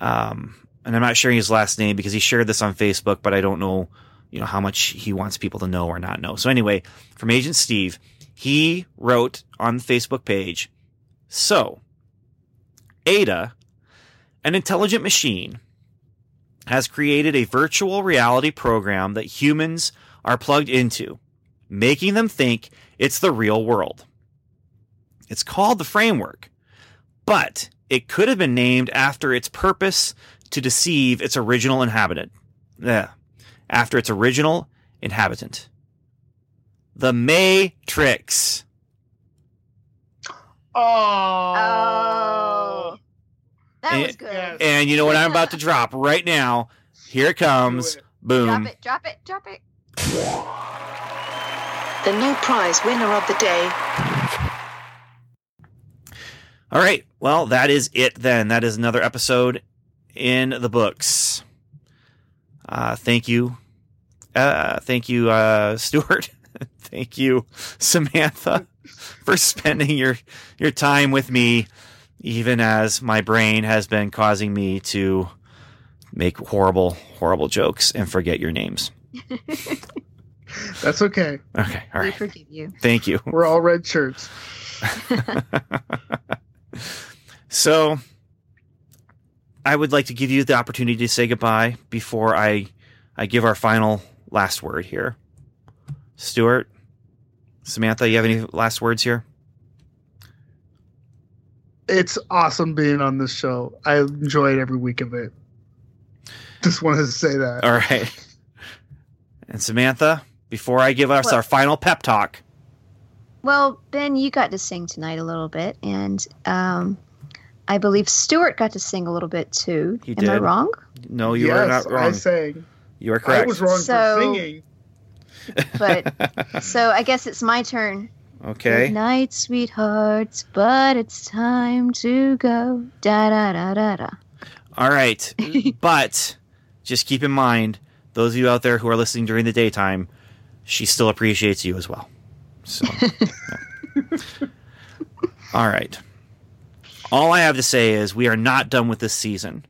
Um, and I'm not sharing his last name because he shared this on Facebook, but I don't know, you know, how much he wants people to know or not know. So anyway, from Agent Steve, he wrote on the Facebook page, so Aida, an intelligent machine, has created a virtual reality program that humans are plugged into, making them think it's the real world. It's called the framework, but it could have been named after its purpose to deceive its original inhabitant. Yeah, after its original inhabitant. The Matrix. Oh. Oh. That And- was good. yes. And you know what I'm about to drop right now? Here it comes. It. Boom. Drop it, drop it, drop it. The new prize winner of the day. All right. Well, that is it then. That is another episode in the books. Uh, thank you. Uh, thank you, uh, Stuart. thank you, Samantha, for spending your, your time with me, even as my brain has been causing me to make horrible, horrible jokes and forget your names. That's okay. Okay. All We forgive you. Thank you. We're all red shirts. so I would like to give you the opportunity to say goodbye before I I give our final last word here. Stuart, Samantha, you have any last words here? It's awesome being on this show. I enjoyed every week of it. Just wanted to say that. All right. And Samantha, before I give us What? our final pep talk, Well, Ben, you got to sing tonight a little bit, and um, I believe Stuart got to sing a little bit too. He Am I wrong? no, you yes, are not wrong. I sang. You are correct. I was wrong So- for singing. But so I guess it's my turn. Good okay. night, sweethearts, but it's time to go. Da da da da da. All right. but just keep in mind, those of you out there who are listening during the daytime, she still appreciates you as well. So, yeah. all right. All I have to say is we are not done with this season.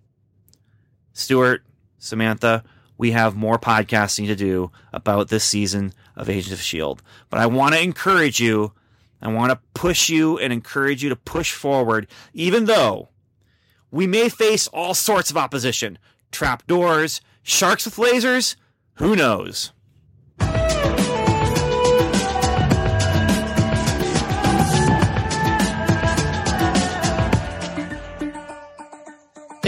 Stuart, Samantha, we have more podcasting to do about this season of Agents of S.H.I.E.L.D. But I want to encourage you, I want to push you and encourage you to push forward, even though we may face all sorts of opposition trapdoors, sharks with lasers, who knows?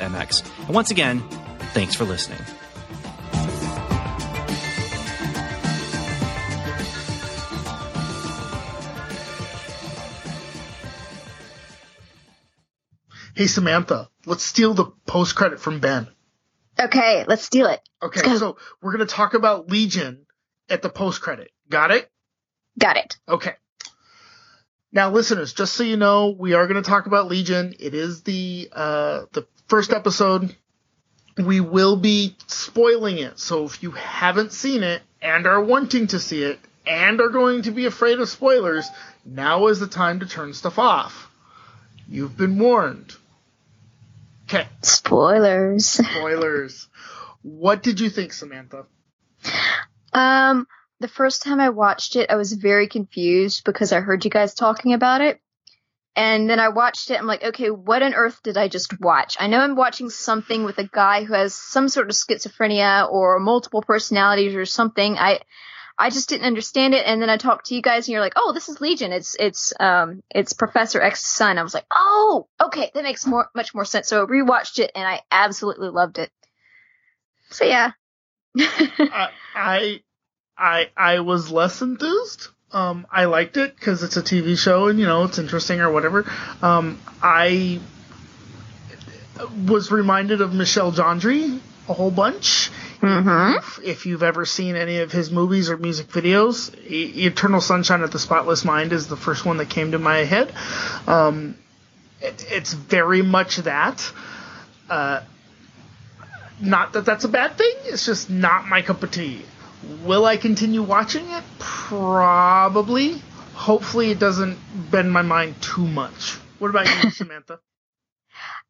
And once again, thanks for listening. Hey Samantha, let's steal the post credit from Ben. Okay, let's steal it. Okay, go. so we're gonna talk about Legion at the post credit. Got it? Got it. Okay. Now, listeners, just so you know, we are going to talk about Legion. It is the uh, the first episode. We will be spoiling it, so if you haven't seen it and are wanting to see it and are going to be afraid of spoilers, now is the time to turn stuff off. You've been warned. Okay, Spoilers. spoilers. what did you think, Samantha? Um, the first time I watched it, I was very confused because I heard you guys talking about it. And then I watched it. I'm like, okay, what on earth did I just watch? I know I'm watching something with a guy who has some sort of schizophrenia or multiple personalities or something. I, I just didn't understand it. And then I talked to you guys and you're like, oh, this is Legion. It's, it's, um, it's Professor X's son. I was like, oh, okay. That makes more, much more sense. So I rewatched it and I absolutely loved it. So yeah. I, I I I was less enthused. Um, I liked it because it's a TV show and you know it's interesting or whatever. Um, I was reminded of Michel Gondry a whole bunch. mm-hmm. If, if you've ever seen any of his movies or music videos, E- Eternal Sunshine of the Spotless Mind is the first one that came to my head. Um, it, it's very much that. Uh, not that that's a bad thing. It's just not my cup of tea. Will I continue watching it? Probably. Hopefully, it doesn't bend my mind too much. What about you, Samantha?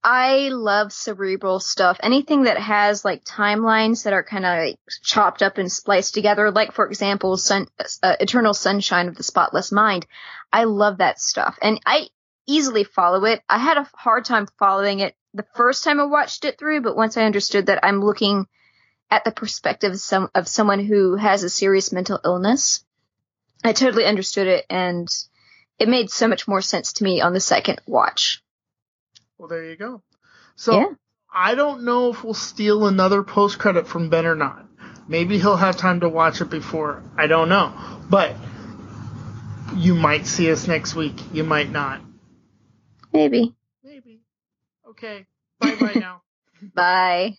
I love cerebral stuff. Anything that has like timelines that are kind of like, chopped up and spliced together, like for example, Sun, uh, Eternal Sunshine of the Spotless Mind. I love that stuff, and I easily follow it. I had a hard time following it the first time I watched it through, but once I understood that I'm looking at the perspective of, some, of someone who has a serious mental illness, I totally understood it, and it made so much more sense to me on the second watch. Well, there you go. So Yeah. I don't know if we'll steal another post credit from Ben or not. Maybe he'll have time to watch it before. I don't know. But you might see us next week. You might not. Maybe. Maybe. Okay. Bye bye now. Bye.